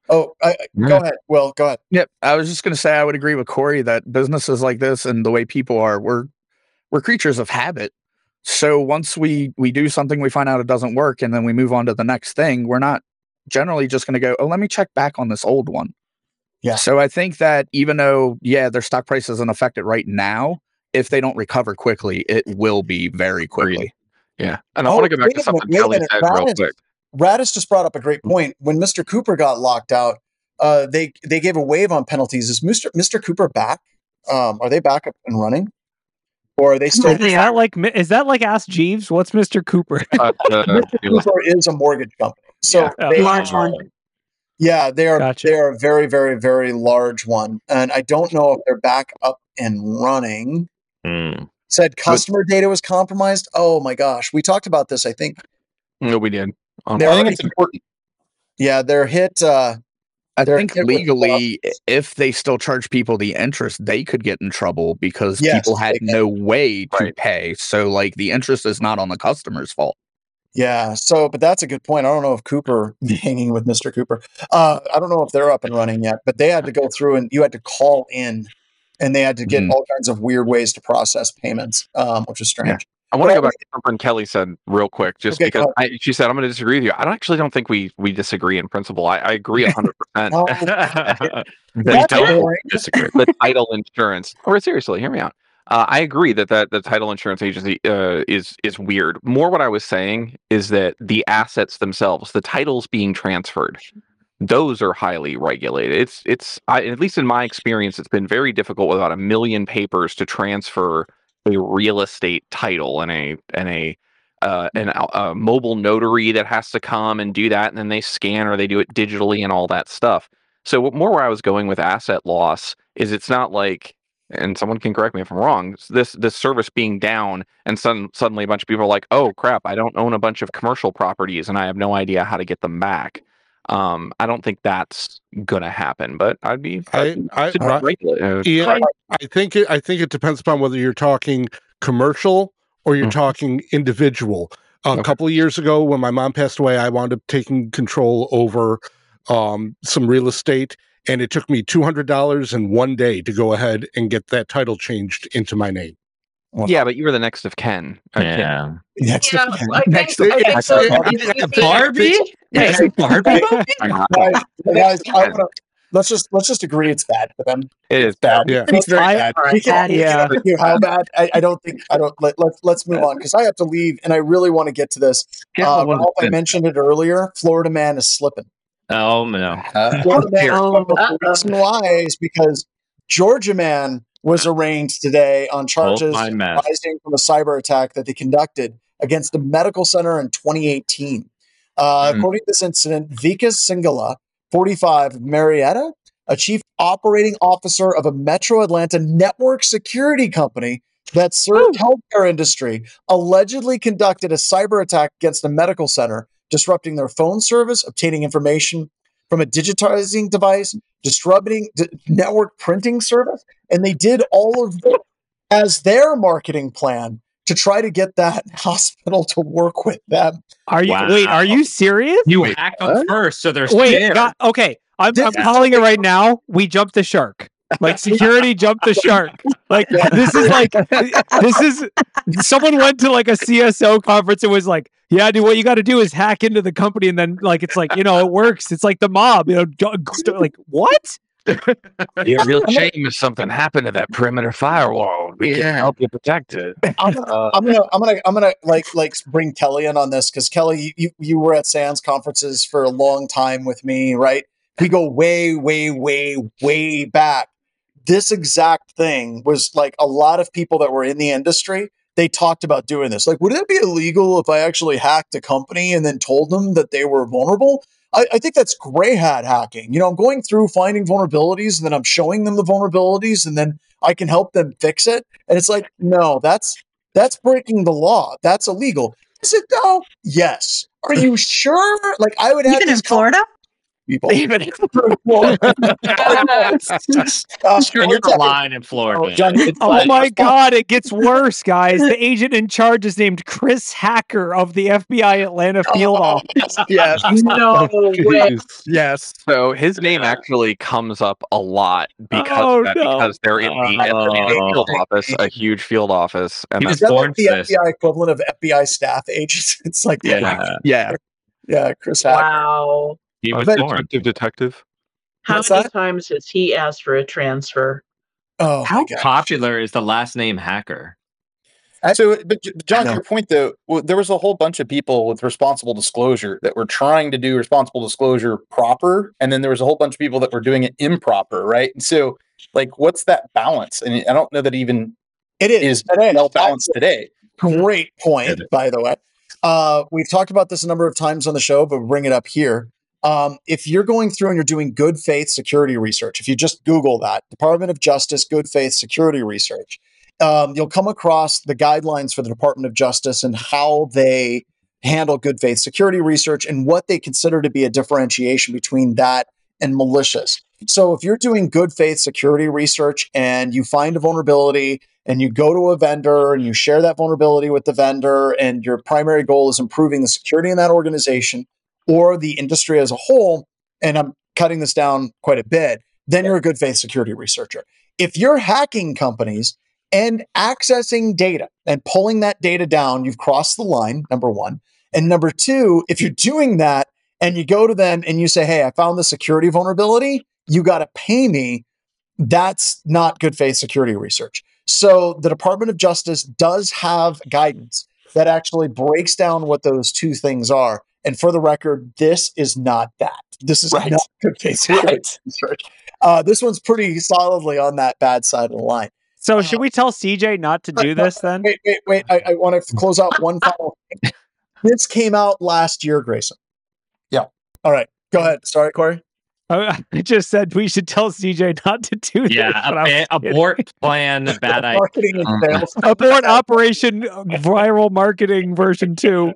oh, I, I- go ahead. Well, go ahead. Yep. I was just going to say I would agree with Corey that businesses like this and the way people are, we're we're creatures of habit. So once we we do something, we find out it doesn't work, and then we move on to the next thing. We're not generally just going to go, oh, let me check back on this old one. Yeah. So I think that even though yeah, their stock price isn't affected right now, if they don't recover quickly, it will be very quickly. Yeah. And I Oh, want to go back to something minute, wait a Kelly said real quick. Radis just brought up a great point. When Mr. Cooper got locked out, uh, they they gave a wave on penalties. Is Mr. Mr. Cooper back? Um, are they back up and running, or are they still? Is that like mi- is that like Ask Jeeves? What's Mr. Cooper? Uh, uh, Mr. Cooper is a mortgage company, so Yeah. they Large are- one. Yeah, they are. Gotcha. They are a very, very, very large one, and I don't know if they're back up and running. Mm. Said customer data was compromised. Oh my gosh, we talked about this. I think. no, we did. Um, They're I think it's important. Yeah, they're hit. Uh, I They're think hit legally, if they still charge people the interest, they could get in trouble because Yes, people had no way to Right. pay. So, like, the interest is not on the customer's fault. Yeah. So, but that's a good point. I don't know if Cooper hanging with Mr. Cooper. Uh, I don't know if they're up and running yet, but they had to go through and you had to call in, and they had to get Mhm. all kinds of weird ways to process payments, um, which is strange. I want to go back to something Kelly said real quick, just Okay, because I, she said I'm going to disagree with you. I don't actually don't think we we disagree in principle. I, I agree hundred percent. The that's title- boring. Disagree. the title insurance. Or seriously, hear me out. Uh, I agree that, that the title insurance agency uh, is is weird. More, what I was saying is that the assets themselves, the titles being transferred, those are highly regulated. It's it's I, at least in my experience, it's been very difficult without a million papers to transfer a real estate title and a and a uh, an a mobile notary that has to come and do that, and then they scan or they do it digitally and all that stuff. So what- more where I was going with asset loss is it's not like, and someone can correct me if I'm wrong. This this service being down, and sudden, suddenly a bunch of people are like, "Oh crap, I don't own a bunch of commercial properties, and I have no idea how to get them back." Um, I don't think that's gonna happen, but I'd be. I, I, should I, regulate- uh, Ian, I think it, I think it depends upon whether you're talking commercial or you're Mhm. talking individual. A Okay. couple of years ago, when my mom passed away, I wound up taking control over um, some real estate, and it took me two hundred dollars in one day to go ahead and get that title changed into my name. Yeah, but you were the next of Ken. uh, Yeah. Next Yeah, to- I think, Next- I think so. it- If- if- if- Barbie? Is it Barbie guys, guys, wanna, let's just let's just agree it's bad for them. It is Bad. Yeah. It's very I- bad. All right. We can, we Yeah. how bad. I, I don't think I don't. Let, let's let's move on because I have to leave and I really want to get to this. Uh, Ralph, I mentioned it earlier. Florida man is slipping. Oh no. Florida man. Oh. the reason why is because Georgia man was arraigned today on charges arising from a cyber attack that they conducted against a medical center in 2018. Uh, Hmm. According to this incident, Vikas Singla, 45, Marietta, a chief operating officer of a Metro Atlanta network security company that served healthcare industry, allegedly conducted a cyber attack against a medical center, disrupting their phone service, obtaining information from a digitizing device, disrupting d- network printing service, and they did all of this as their marketing plan to try to get that hospital to work with them. Are you Wow. wait? Are you serious? You hack them first, so they're Wait, scared. God, okay. I'm, I'm calling it right now. We jumped the shark. Like security jumped the shark. Like this is like this is someone went to like a CSO conference and was like, "Yeah, dude, what you got to do is hack into the company, and then like it's like you know it works. It's like the mob, you know, like what? Be a real shame if something happened to that perimeter firewall. We can help you protect it. I'm, Uh, I'm gonna, I'm gonna, I'm gonna like, like bring Kelly in on this because Kelly, you, you were at SANS conferences for a long time with me, right? We go way, way, way, way back. This exact thing was like a lot of people that were in the industry. They talked about doing this. Like, would it be illegal if I actually hacked a company and then told them that they were vulnerable? I, I think that's gray hat hacking. You know, I'm going through finding vulnerabilities and then I'm showing them the vulnerabilities and then I can help them fix it. And it's like, no, that's that's breaking the law. That's illegal. Is it though? Yes. Are you sure? Like I would have Even in Florida? People. Even Sure, and you're the talking- line in Florida. Oh, John, Oh like- my god, it gets worse, guys. The agent in charge is named Chris Hacker of the FBI Atlanta oh, field Oh, office. yes, No way. Yes. So his name actually comes up a lot because Oh, of that, no. because they're in the FBI field office, a huge field office, and He that's that like the this. FBI equivalent of FBI staff agents? It's like Yeah. Yeah. yeah, Chris Hacker. Wow. He was But- detective detective. How What's many that? times has he asked for a transfer? Oh, How popular is the last name Hacker? So, but J- John, your point though, well, there was a whole bunch of people with responsible disclosure that were trying to do responsible disclosure proper, and then there was a whole bunch of people that were doing it improper, right? And so, like, what's that balance? And I don't know that even It is. is It is. well balanced today. Great point, by the way. Uh, we've talked about this a number of times on the show, but we'll bring it up here. Um, if you're going through and you're doing good faith security research, if you just Google that, Department of Justice good faith security research, um, you'll come across the guidelines for the Department of Justice and how they handle good faith security research and what they consider to be a differentiation between that and malicious. So if you're doing good faith security research and you find a vulnerability and you go to a vendor and you share that vulnerability with the vendor and your primary goal is improving the security in that organization or the industry as a whole, and I'm cutting this down quite a bit, then you're a good faith security researcher. If you're hacking companies and accessing data and pulling that data down, you've crossed the line, number one. And number two, if you're doing that and you go to them and you say, Hey, I found the security vulnerability, you got to pay me. That's not good faith security research. So the Department of Justice does have guidance that actually breaks down what those two things are. And for the record, this is not that. This is Right. not good faith Right. research. Uh, this one's pretty solidly on that bad side of the line. So should we tell CJ not to do this then? Wait, wait, wait. I, I want to close out one final thing. This came out last year, Grayson. Yeah. All right. Go ahead. Sorry, Corey. Oh, I just said we should tell CJ not to do this. Yeah, but a- abort plan, bad idea. Marketing and abort Operation Viral Marketing version two.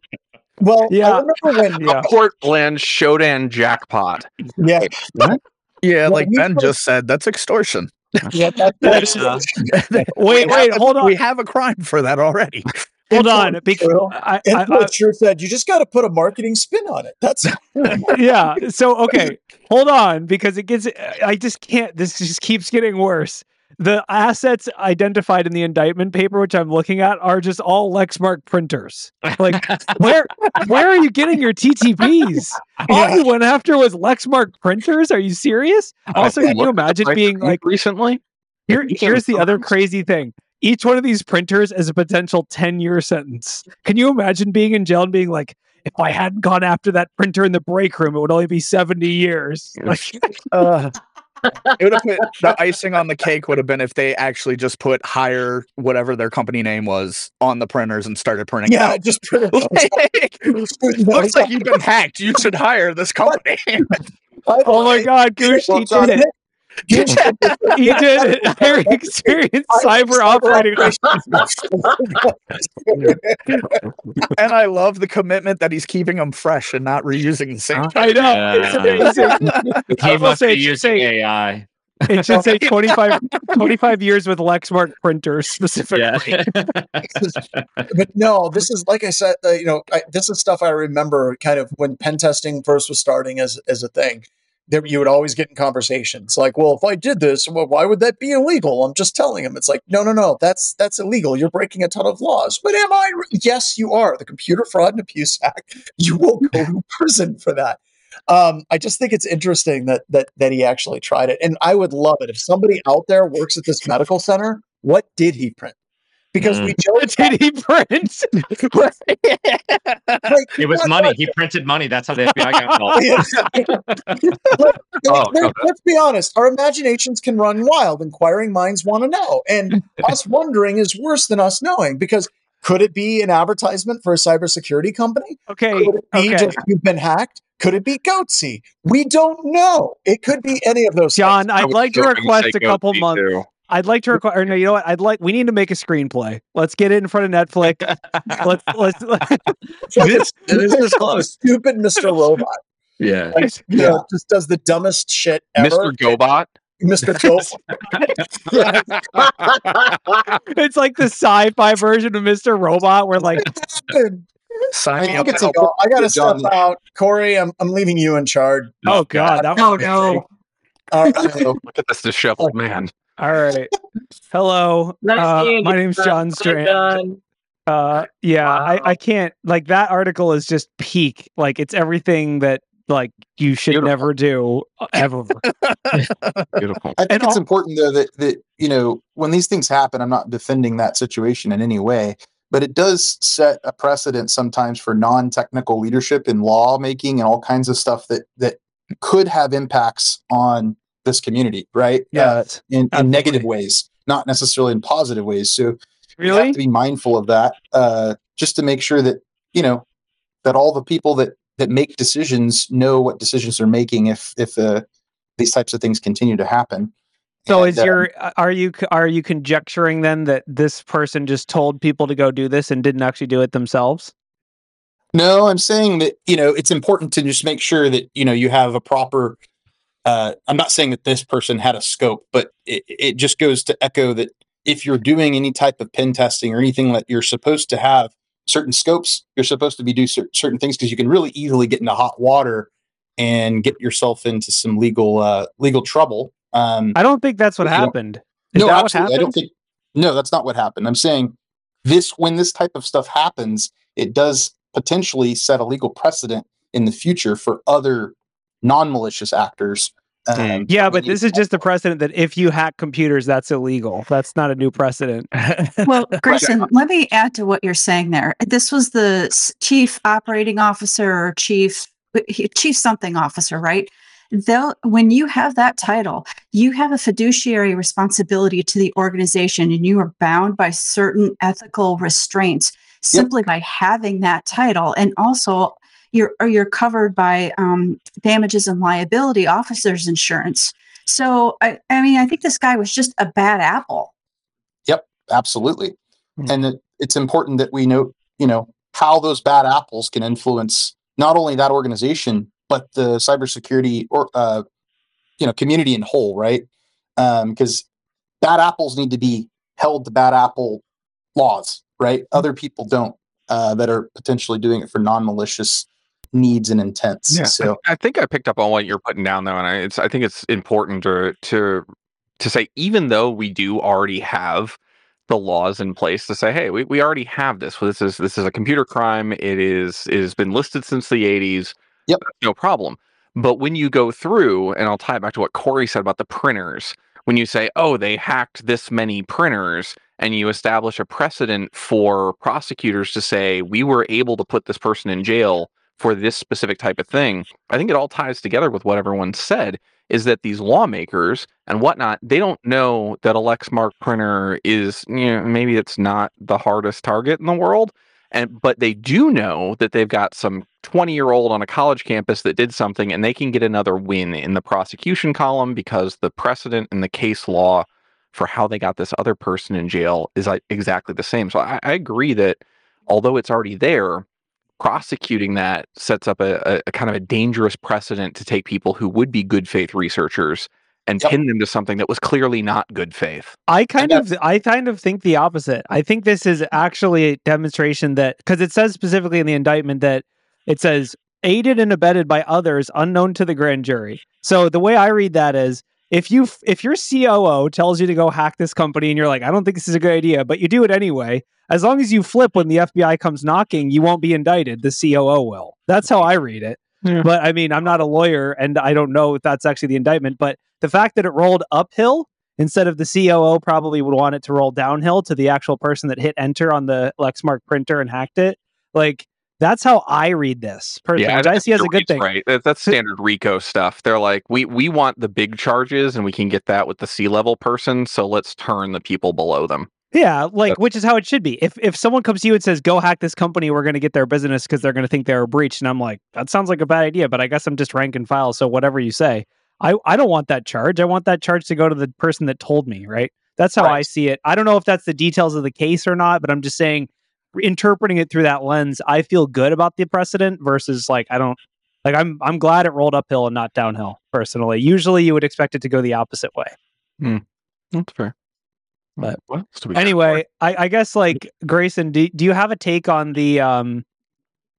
Well, Yeah. I remember when. Yeah. Portland Shodan jackpot. Yeah. Yeah, Well, like Ben put- just said, that's extortion. Yeah. That, that's Yeah. Wait, We wait, have- hold on. We have a crime for that already. Hold on. Because True. I, I, Input sure said you just got to put a marketing spin on it. That's yeah. So okay, hold on because it gets. I just can't. This just keeps getting worse. The assets identified in the indictment paper, which I'm looking at, are just all Lexmark printers. Like, where where are you getting your TTPs? All you went after was Lexmark printers. Are you serious? Also, can you imagine being like recently? here, here's the other crazy thing. Each one of these printers is a potential 10 year sentence. Can you imagine being in jail and being like, if I hadn't gone after that printer in the break room, it would only be 70 years. Like, Uh, it would have put the icing on the cake would have been if they actually just put hire whatever their company name was on the printers and started printing. yeah. out. Just put it. Looks like you've been hacked. You should hire this company. oh my God, Goosh, he did it. He did it. Very experienced cyber operating. and I love the commitment that he's keeping them fresh and not reusing the same. I know. It's Yeah. amazing. He must say- be it should using say- AI. It should say 25, 25 years with Lexmark printers specifically. Yeah. but no, this is like I said. Uh, you know, I, this is stuff I remember kind of when pen testing first was starting as as a thing. There, you would always get in conversations like, "Well, if I did this, well, why would that be illegal?" I'm just telling him. It's like, no, no, no, that's that's illegal. You're breaking a ton of laws. But am I? re- Yes, you are. The Computer Fraud and Abuse Act. You will go to prison for that. Um, I just think it's interesting that that that he actually tried it, and I would love it if somebody out there works at this medical center. What did he print? Because we mm. joke What did he print? like, It was what- money. what- He printed money. That's how the FBI got involved. Look, Oh, let, let's be honest. Our imaginations can run wild. Inquiring minds want to know, and us wondering is worse than us knowing because Could it be an advertisement for a cybersecurity company? Okay. Could it be Okay. just you've been hacked? Could it be Goatse? We don't know. It could be any of those. John, things. I I'd like to request a couple Goatse, months. too. I'd like to require. No, you know what? I'd like. We need to make a screenplay. Let's get it in front of Netflix. let's let's. this, this is close. Stupid Mr. Robot. Yeah. Like, you know, just does the dumbest shit ever. Mr. Gobot. Mr. Go. it's like the sci-fi version of Mr. Robot, where like Sign I up. think it's a go. I gotta John. step out. Corey, I'm I'm leaving you in charge. oh god, that Oh was no. All right. Look at this disheveled man. All right. Hello, Nice uh, my you, name's John. John Strand. Uh, yeah, Wow. I, I can't like that article is just peak. Like it's everything that like you should Beautiful. never do ever. Beautiful. I think And it's all- important though that that you know when these things happen, I'm not defending that situation in any way, but it does set a precedent sometimes for non-technical leadership in lawmaking and all kinds of stuff that that could have impacts on this community, right? Uh, in, in negative ways, not necessarily in positive ways. So we have really. to be mindful of that, uh, just to make sure that you know that all the people that that make decisions know what decisions they're making if if uh, these types of things continue to happen. So And, is your uh, are you are you conjecturing then that this person just told people to go do this and didn't actually do it themselves? No, I'm saying that you know it's important to just make sure that you know you have a proper. Uh, I'm not saying that this person had a scope, but it, it just goes to echo that if you're doing any type of pen testing or anything that you're supposed to have certain scopes, you're supposed to be do cer- certain things because you can really easily get into hot water and get yourself into some legal uh, legal trouble. Um, I don't think that's what happened. Is no, that what absolutely. I don't think. No, that's not what happened. I'm saying this when this type of stuff happens, it does potentially set a legal precedent in the future for other non-malicious actors. Um, Hmm. Yeah, but this is just a precedent that if you hack computers, that's illegal. That's not a new precedent. Well, Grayson, let me add to what you're saying there. This was the chief operating officer or chief chief something officer, right? They'll when you have that title, you have a fiduciary responsibility to the organization and you are bound by certain ethical restraints simply by having that title. And also you're or you're covered by um, damages and liability officers insurance. So I, I mean, I think this guy was just a bad apple. Yep, absolutely, Hmm. and it, it's important that we know, you know, how those bad apples can influence not only that organization but the cybersecurity or uh, you know community in whole, right? Because bad apples need to be held to bad apple laws, right? Other people don't uh, that are potentially doing it for non-malicious needs and intents. Yeah, So I, I think I picked up on what you're putting down though, and I, it's I think it's important to to to say even though we do already have the laws in place to say, hey, we, we already have this. This is this is a computer crime. It is it has been listed since the 80s. Yep. no problem. But when you go through, and I'll tie it back to what Corey said about the printers, when you say, oh, they hacked this many printers, and you establish a precedent for prosecutors to say, we were able to put this person in jail for this specific type of thing, I think it all ties together with what everyone said is that these lawmakers and whatnot, they don't know that a Lexmark printer is, you know, maybe it's not the hardest target in the world. And but they do know that they've got some 20 year old on a college campus that did something and they can get another win in the prosecution column because the precedent and the case law for how they got this other person in jail is exactly the same. So I, I agree that although it's already there, prosecuting that sets up a, a, a kind of a dangerous precedent to take people who would be good faith researchers and Yep. pin them to something that was clearly not good faith. I kind of I kind of think the opposite. I think this is actually a demonstration that because it says specifically in the indictment that it says aided and abetted by others unknown to the grand jury. So the way I read that is if you if your COO tells you to go hack this company and you're like I don't think this is a good idea, but you do it anyway, as long as you flip when the FBI comes knocking, you won't be indicted. The COO will. That's how I read it. Yeah. But I mean, I'm not a lawyer and I don't know if that's actually the indictment, but the fact that it rolled uphill instead of the COO probably would want it to roll downhill to the actual person that hit enter on the Lexmark printer and hacked it. Like that's how I read this personally, which I see as a good thing. Right. That, that's standard RICO stuff. They're like, we we want the big charges and we can get that with the C level person. So let's turn the people below them. Yeah, like which is how it should be. If if someone comes to you and says, "Go hack this company, we're going to get their business because they're going to think they're breached," and I'm like, "That sounds like a bad idea," but I guess I'm just rank and file, so whatever you say, I I don't want that charge. I want that charge to go to the person that told me. Right? That's how I see it. I don't know if that's the details of the case or not, but I'm just saying, interpreting it through that lens, I feel good about the precedent versus like I don't like I'm I'm glad it rolled uphill and not downhill. Personally, usually you would expect it to go the opposite way. Hmm. That's fair. But what else do we got? anyway I, I guess like grayson do, do you have a take on the um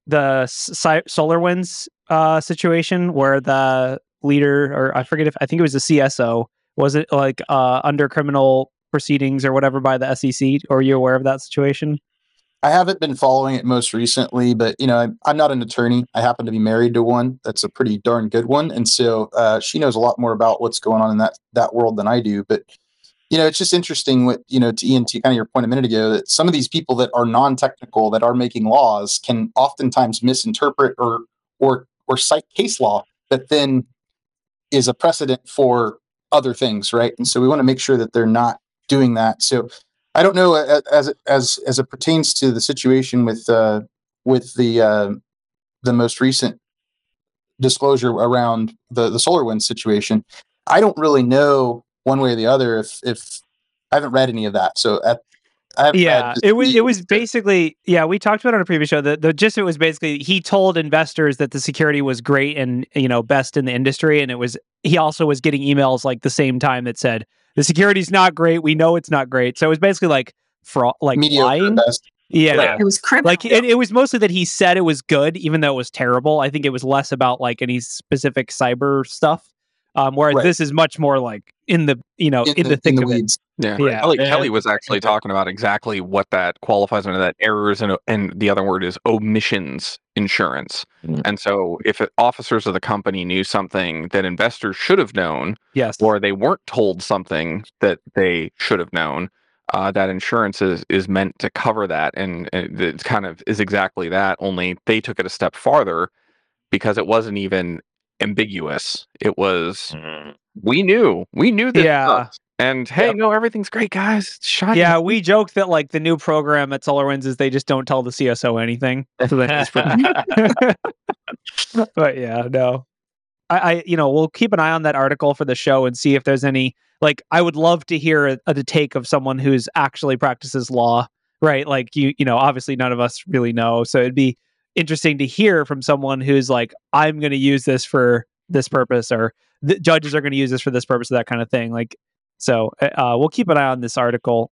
the si- SolarWinds uh situation where the leader or i forget if i think it was the cso was it like uh under criminal proceedings or whatever by the sec or are you aware of that situation I haven't been following it most recently, but you know, I'm, I'm not an attorney. I happen to be married to one that's a pretty darn good one, and so uh, she knows a lot more about what's going on in that that world than I do. But you know, it's just interesting. What you know, to Ian, to kind of your point a minute ago, that some of these people that are non-technical that are making laws can oftentimes misinterpret or or or cite case law that then is a precedent for other things, right? And so we want to make sure that they're not doing that. So I don't know as as as it pertains to the situation with uh, with the uh, the most recent disclosure around the the solar wind situation. I don't really know one way or the other if if I haven't read any of that. So at I haven't yeah read it was it was basically yeah we talked about it on a previous show the, the gist of it was basically he told investors that the security was great and you know best in the industry and it was he also was getting emails like the same time that said the security's not great we know it's not great so it was basically like fraud like mediocre lying best. yeah It was criminal. like it, it was mostly that he said it was good even though it was terrible i think it was less about like any specific cyber stuff um whereas Right. this is much more like in the you know in, the, thick in the of it weeds. Yeah, Yeah. Kelly, And- Kelly was actually talking about exactly what that qualifies under that errors and and the other word is omissions insurance. Mm. And so, if officers of the company knew something that investors should have known, yes or they weren't told something that they should have known, uh, that insurance is is meant to cover that, and it, it kind of is exactly that. Only they took it a step farther because it wasn't even ambiguous. It was Mm. we knew we knew this Yeah. sucks. And hey, no, everything's great, guys. It's shiny. Yeah, we joke that like the new program at SolarWinds is they just don't tell the CSO anything. So they just but yeah, no. I, I you know, we'll keep an eye on that article for the show and see if there's any like I would love to hear a, a take of someone who's actually practices law, right? Like you you know, obviously none of us really know. So it'd be interesting to hear from someone who's like, I'm gonna use this for this purpose or the judges are gonna use this for this purpose, or that kind of thing. Like so uh, we'll keep an eye on this article.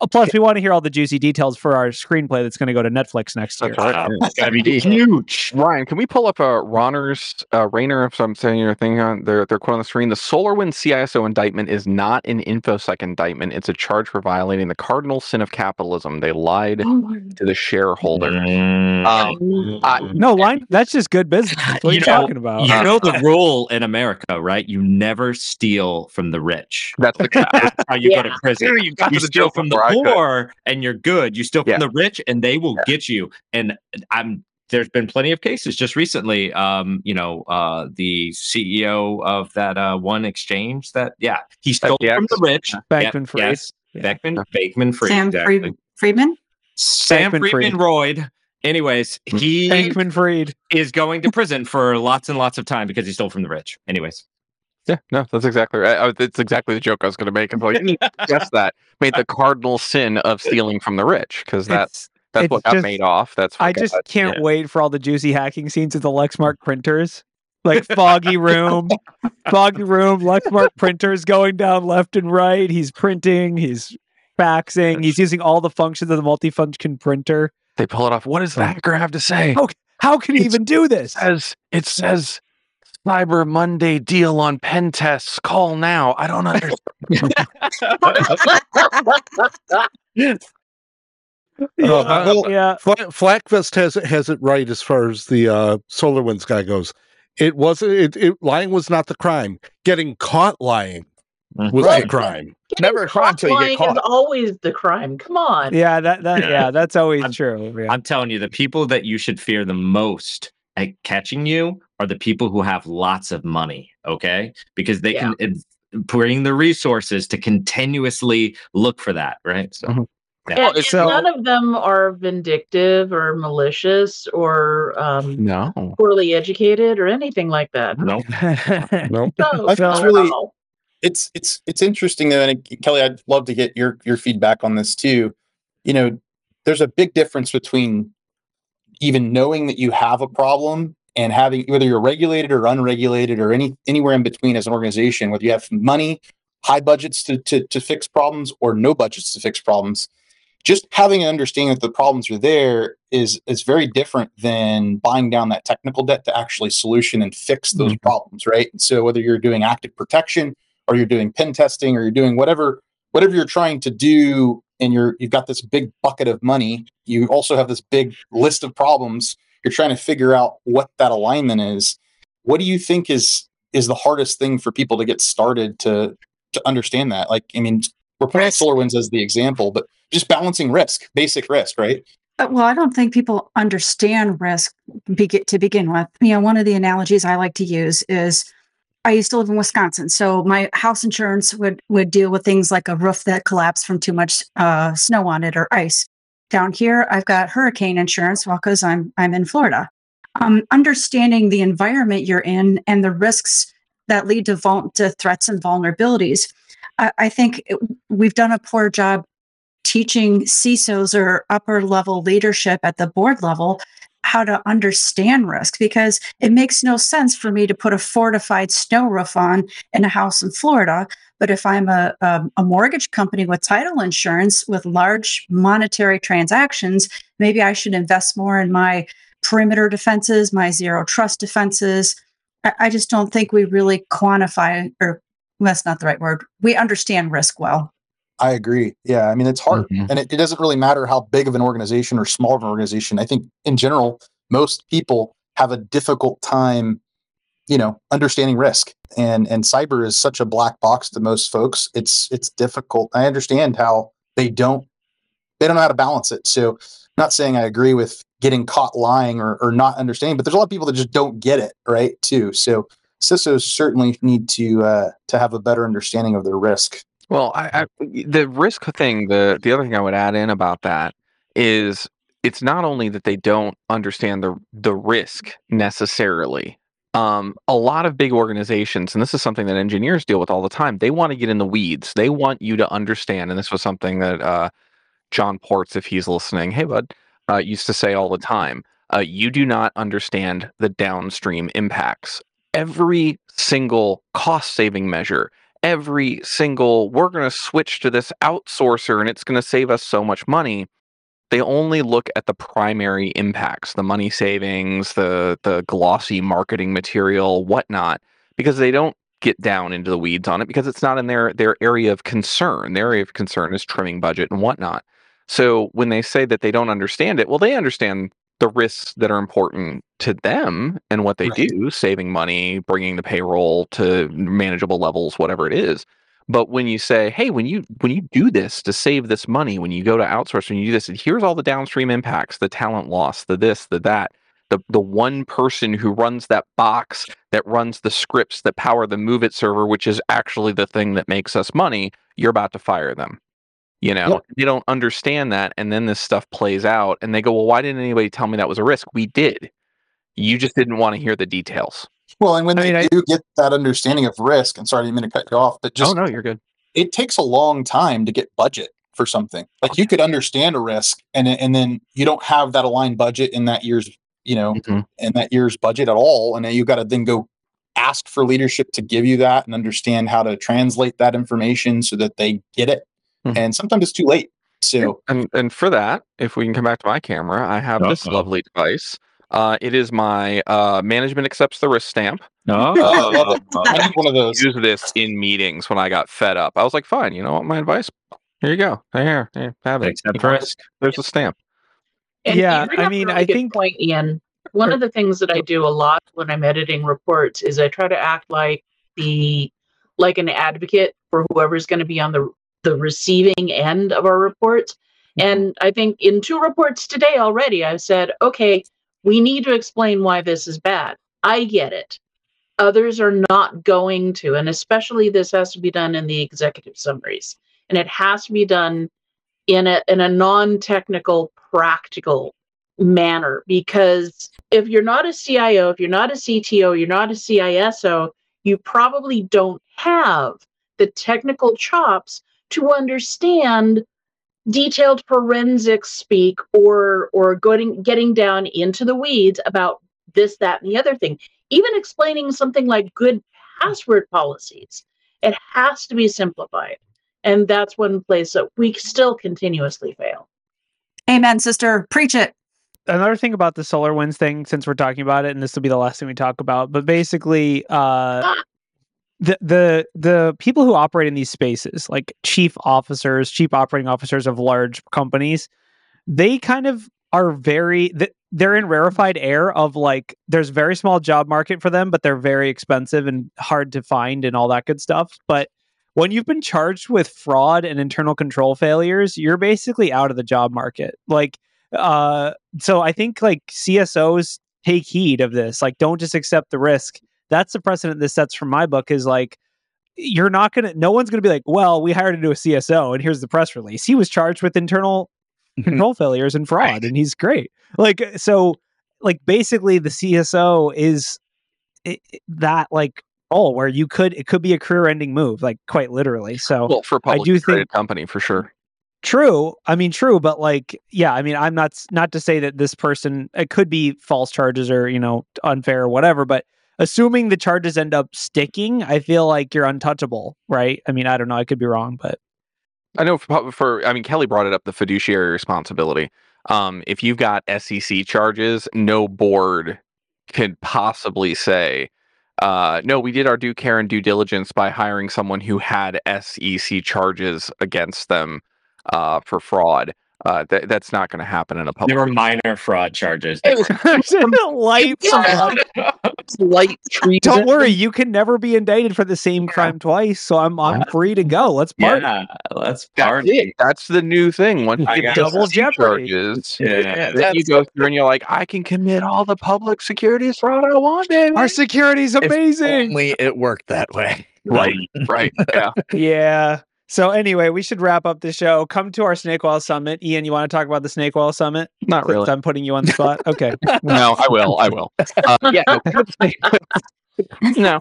Oh, plus, we want to hear all the juicy details for our screenplay that's going to go to Netflix next year. That's right. Um, it's gotta be huge. Ryan, can we pull up uh, Ronner's uh, Rayner? If I'm saying your thing on their their quote on the screen, the SolarWinds CISO indictment is not an infosec indictment. It's a charge for violating the cardinal sin of capitalism. They lied to the shareholder. Mm. Um, I- No, line. That's just good business. What are you, You know- talking about? You know the rule in America, right? You never steal from the rich. that's the That's how you go to Yeah. prison. you got You the steal from the before I could. Poor, and you're good. You steal from Yeah. the rich, and they will Yeah. get you. And I'm there's been plenty of cases just recently. Um, you know, uh, the CEO of that uh, one exchange that yeah, he stole FTX? from the rich. Bankman Fried. Yes, Yeah. Beckman, Bankman Fried. Sam exactly. Fried- Friedman. Sam Bankman Friedman Royd. Anyways, he Bankman Fried. is going to prison for lots and lots of time because he stole from the rich. Anyways, Yeah, no, that's exactly right. I, it's exactly the joke I was going to make. I'm like, mm, guess that made the cardinal sin of stealing from the rich because that's that's it's what got made off. That's I just got- can't yeah. wait for all the juicy hacking scenes of the Lexmark printers. Like foggy room, foggy room, Lexmark printers going down left and right. He's printing, he's faxing, he's using all the functions of the multifunction printer. they pull it off. What does the hacker have to say? Oh, How can he It's- even do this? It says it says Cyber Monday deal on pen tests. Call now. I don't understand. Yeah, well, yeah. Fla- Flackfest has it has it right as far as the uh, SolarWinds guy goes. It wasn't. It, it lying was not the crime. Getting caught lying was Right. the crime. Never a crime till you Lying get caught. is always the crime. Come on. Yeah, that that Yeah. yeah, that's always I'm- true. Yeah. I'm telling you, the people that you should fear the most at catching you are the people who have lots of money. Okay, because they can. Bring the resources to continuously look for that, right? So Mhm. Yeah. And, and so- none of them are vindictive or malicious or um, No. poorly educated or anything like that. no, No. No, I think not it's really- it's it's it's interesting though, and uh, Kelly, I'd love to get your your feedback on this too. You know, there's a big difference between even knowing that you have a problem and having whether you're regulated or unregulated or any anywhere in between as an organization, whether you have money, high budgets to to, to fix problems or no budgets to fix problems. Just having an understanding that the problems are there is is very different than buying down that technical debt to actually solution and fix those mm-hmm. problems, right? And so whether you're doing active protection or you're doing pen testing or you're doing whatever whatever you're trying to do and you're you've got this big bucket of money you also have this big list of problems you're trying to figure out what that alignment is. What do you think is is the hardest thing for people to get started to to understand that? Like i mean we're putting SolarWinds as the example but just balancing risk basic risk right? Uh, Well, I don't think people understand risk to begin with. You know, one of the analogies I like to use is I used to live in Wisconsin, so my house insurance would would deal with things like a roof that collapsed from too much uh, snow on it or ice. Down here, I've got hurricane insurance, because I'm I'm in Florida. Um, understanding the environment you're in and the risks that lead to vul- to threats and vulnerabilities, I, I think it- we've done a poor job teaching CISOs or upper level leadership at the board level how to understand risk because it makes no sense for me to put a fortified snow roof on in a house in Florida. But if I'm a, a, a mortgage company with title insurance with large monetary transactions, maybe I should invest more in my perimeter defenses, my zero trust defenses. I, I just don't think we really quantify, or well, that's not the right word. We understand risk well. I agree. Yeah. I mean, it's hard. Mhm. And it, it doesn't really matter how big of an organization or small of an organization. I think in general, most people have a difficult time, you know, understanding risk. And and cyber is such a black box to most folks. It's it's difficult. I understand how they don't they don't know how to balance it. So I'm not saying I agree with getting caught lying or, or not understanding, but there's a lot of people that just don't get it, right? Too. So CISOs certainly need to uh, to have a better understanding of their risk. Well, I, I, the risk thing, the the other thing I would add in about that is it's not only that they don't understand the the risk necessarily. Um, a lot of big organizations, and this is something that engineers deal with all the time. They want to get in the weeds. They want you to understand, and this was something that uh, John Ports, if he's listening, hey bud, uh, used to say all the time. Uh, you do not understand the downstream impacts. Every single cost saving measure, every single we're going to switch to this outsourcer and it's going to save us so much money they only look at the primary impacts the money savings the the glossy marketing material whatnot because they don't get down into the weeds on it because it's not in their their area of concern. Their area of concern is trimming budget and whatnot. So when they say that they don't understand it well they understand the risks that are important to them and what they Right. do saving money bringing the payroll to manageable levels whatever it is but when you say hey when you when you do this to save this money when you go to outsource when you do this and here's all the downstream impacts the talent loss the this the that the the one person who runs that box that runs the scripts that power the MOVEit server which is actually the thing that makes us money you're about to fire them you know Yep. they don't understand that and then this stuff plays out and they go well why didn't anybody tell me that was a risk we did you just didn't want to hear the details Well, and when I they mean, I- do get that understanding of risk, and sorry, I didn't mean to cut you off, but just oh no you're good it takes a long time to get budget for something. Like you could understand a risk, and then- and then you don't have that aligned budget in that year's, you know, Mhm. in that year's budget at all, and then you got to then go ask for leadership to give you that and understand how to translate that information so that they get it. Mhm. And sometimes it's too late. So And and for that, if we can come back to my camera, I have this Uh-oh. lovely device. Uh, it is my uh, management accepts the risk stamp. Oh, I love it. I need one of those. Use this in meetings when I got fed up. I was like, fine, you know what? My advice. Here you go. Here, here, have it. Accept You know, risk. There's a stamp. And Yeah, I mean, really I think- point, Ian. One of the things that I do a lot when I'm editing reports is I try to act like the like an advocate for whoever's going to be on the the receiving end of our reports. Mm-hmm. And I think in two reports today already, I've said, okay, we need to explain why this is bad. I get it. others are not going to. And especially this has to be done in the executive summaries. And it has to be done in a in a non-technical, practical manner. Because if you're not a CIO, if you're not a CTO, you're not a CISO, you probably don't have the technical chops to understand detailed forensics speak or or getting getting down into the weeds about this that and the other thing even explaining something like good password policies it has to be simplified and that's one place that we still continuously fail Amen, sister. Preach it. another thing about the SolarWinds thing, since we're talking about it, and this will be the last thing we talk about, but basically, uh, the the the people who operate in these spaces, like chief officers, chief operating officers of large companies, they kind of are very they're in rarefied air of like there's very small job market for them, but they're very expensive and hard to find and all that good stuff. But when you've been charged with fraud and internal control failures, you're basically out of the job market. Like uh so I think like CSOs take heed of this. Like don't just accept the risk. That's the precedent this sets from my book is like you're not gonna no one's gonna be like, well, we hired into a CSO and here's the press release. He was charged with internal mm-hmm. control failures and fraud and he's great. Like so like basically the CSO is i- i- that like oh where you could it could be a career ending move like quite literally. So Well, for a I do think company for sure. True. I mean, true, but like, yeah. I mean, I'm not not to say that this person it could be false charges or you know unfair or whatever, but assuming the charges end up sticking, I feel like you're untouchable, right? I mean, I don't know. I could be wrong, but I know for, for I mean Kelly brought it up the fiduciary responsibility. Um, if you've got SEC charges, no board could possibly say, uh, no, we did our due care and due diligence by hiring someone who had SEC charges against them uh, for fraud. Uh, th- that's not going to happen in a public. There were minor fraud charges. It was light fraud. Light treason. Don't worry, you can never be indicted for the same crime twice. So I'm I'm free to go. Let's party. Yeah, let's That's party. it. That's the new thing. Once you get double jeopardy. charges, Yeah. then you go through and you're like, I can commit all the public securities fraud I want, baby. Our security's If amazing. only it worked that way. Right, right, yeah. yeah. So anyway, we should wrap up the show. Come to our Snake Oil Summit. Ian, you want to talk about the Snake Oil Summit? Not really. I'm putting you on the spot. Okay. No, I will. I will. Uh, yeah, no. Come to the Snake- no.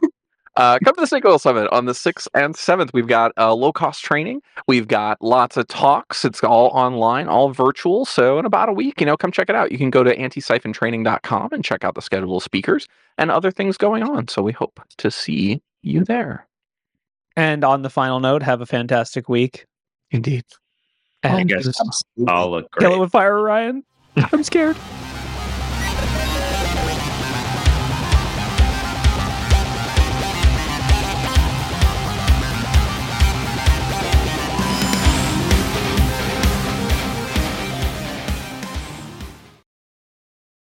Uh, come to the Snake Oil Summit on the 6th and 7th. We've got uh, low cost training. We've got lots of talks. It's all online, all virtual. So, in about a week, you know, come check it out. You can go to antisyphontraining.com and check out the schedule of speakers and other things going on. So, we hope to see you there. And on the final note, have a fantastic week. Indeed. I And oh, guess all look kill it with fire, Ryan. I'm scared.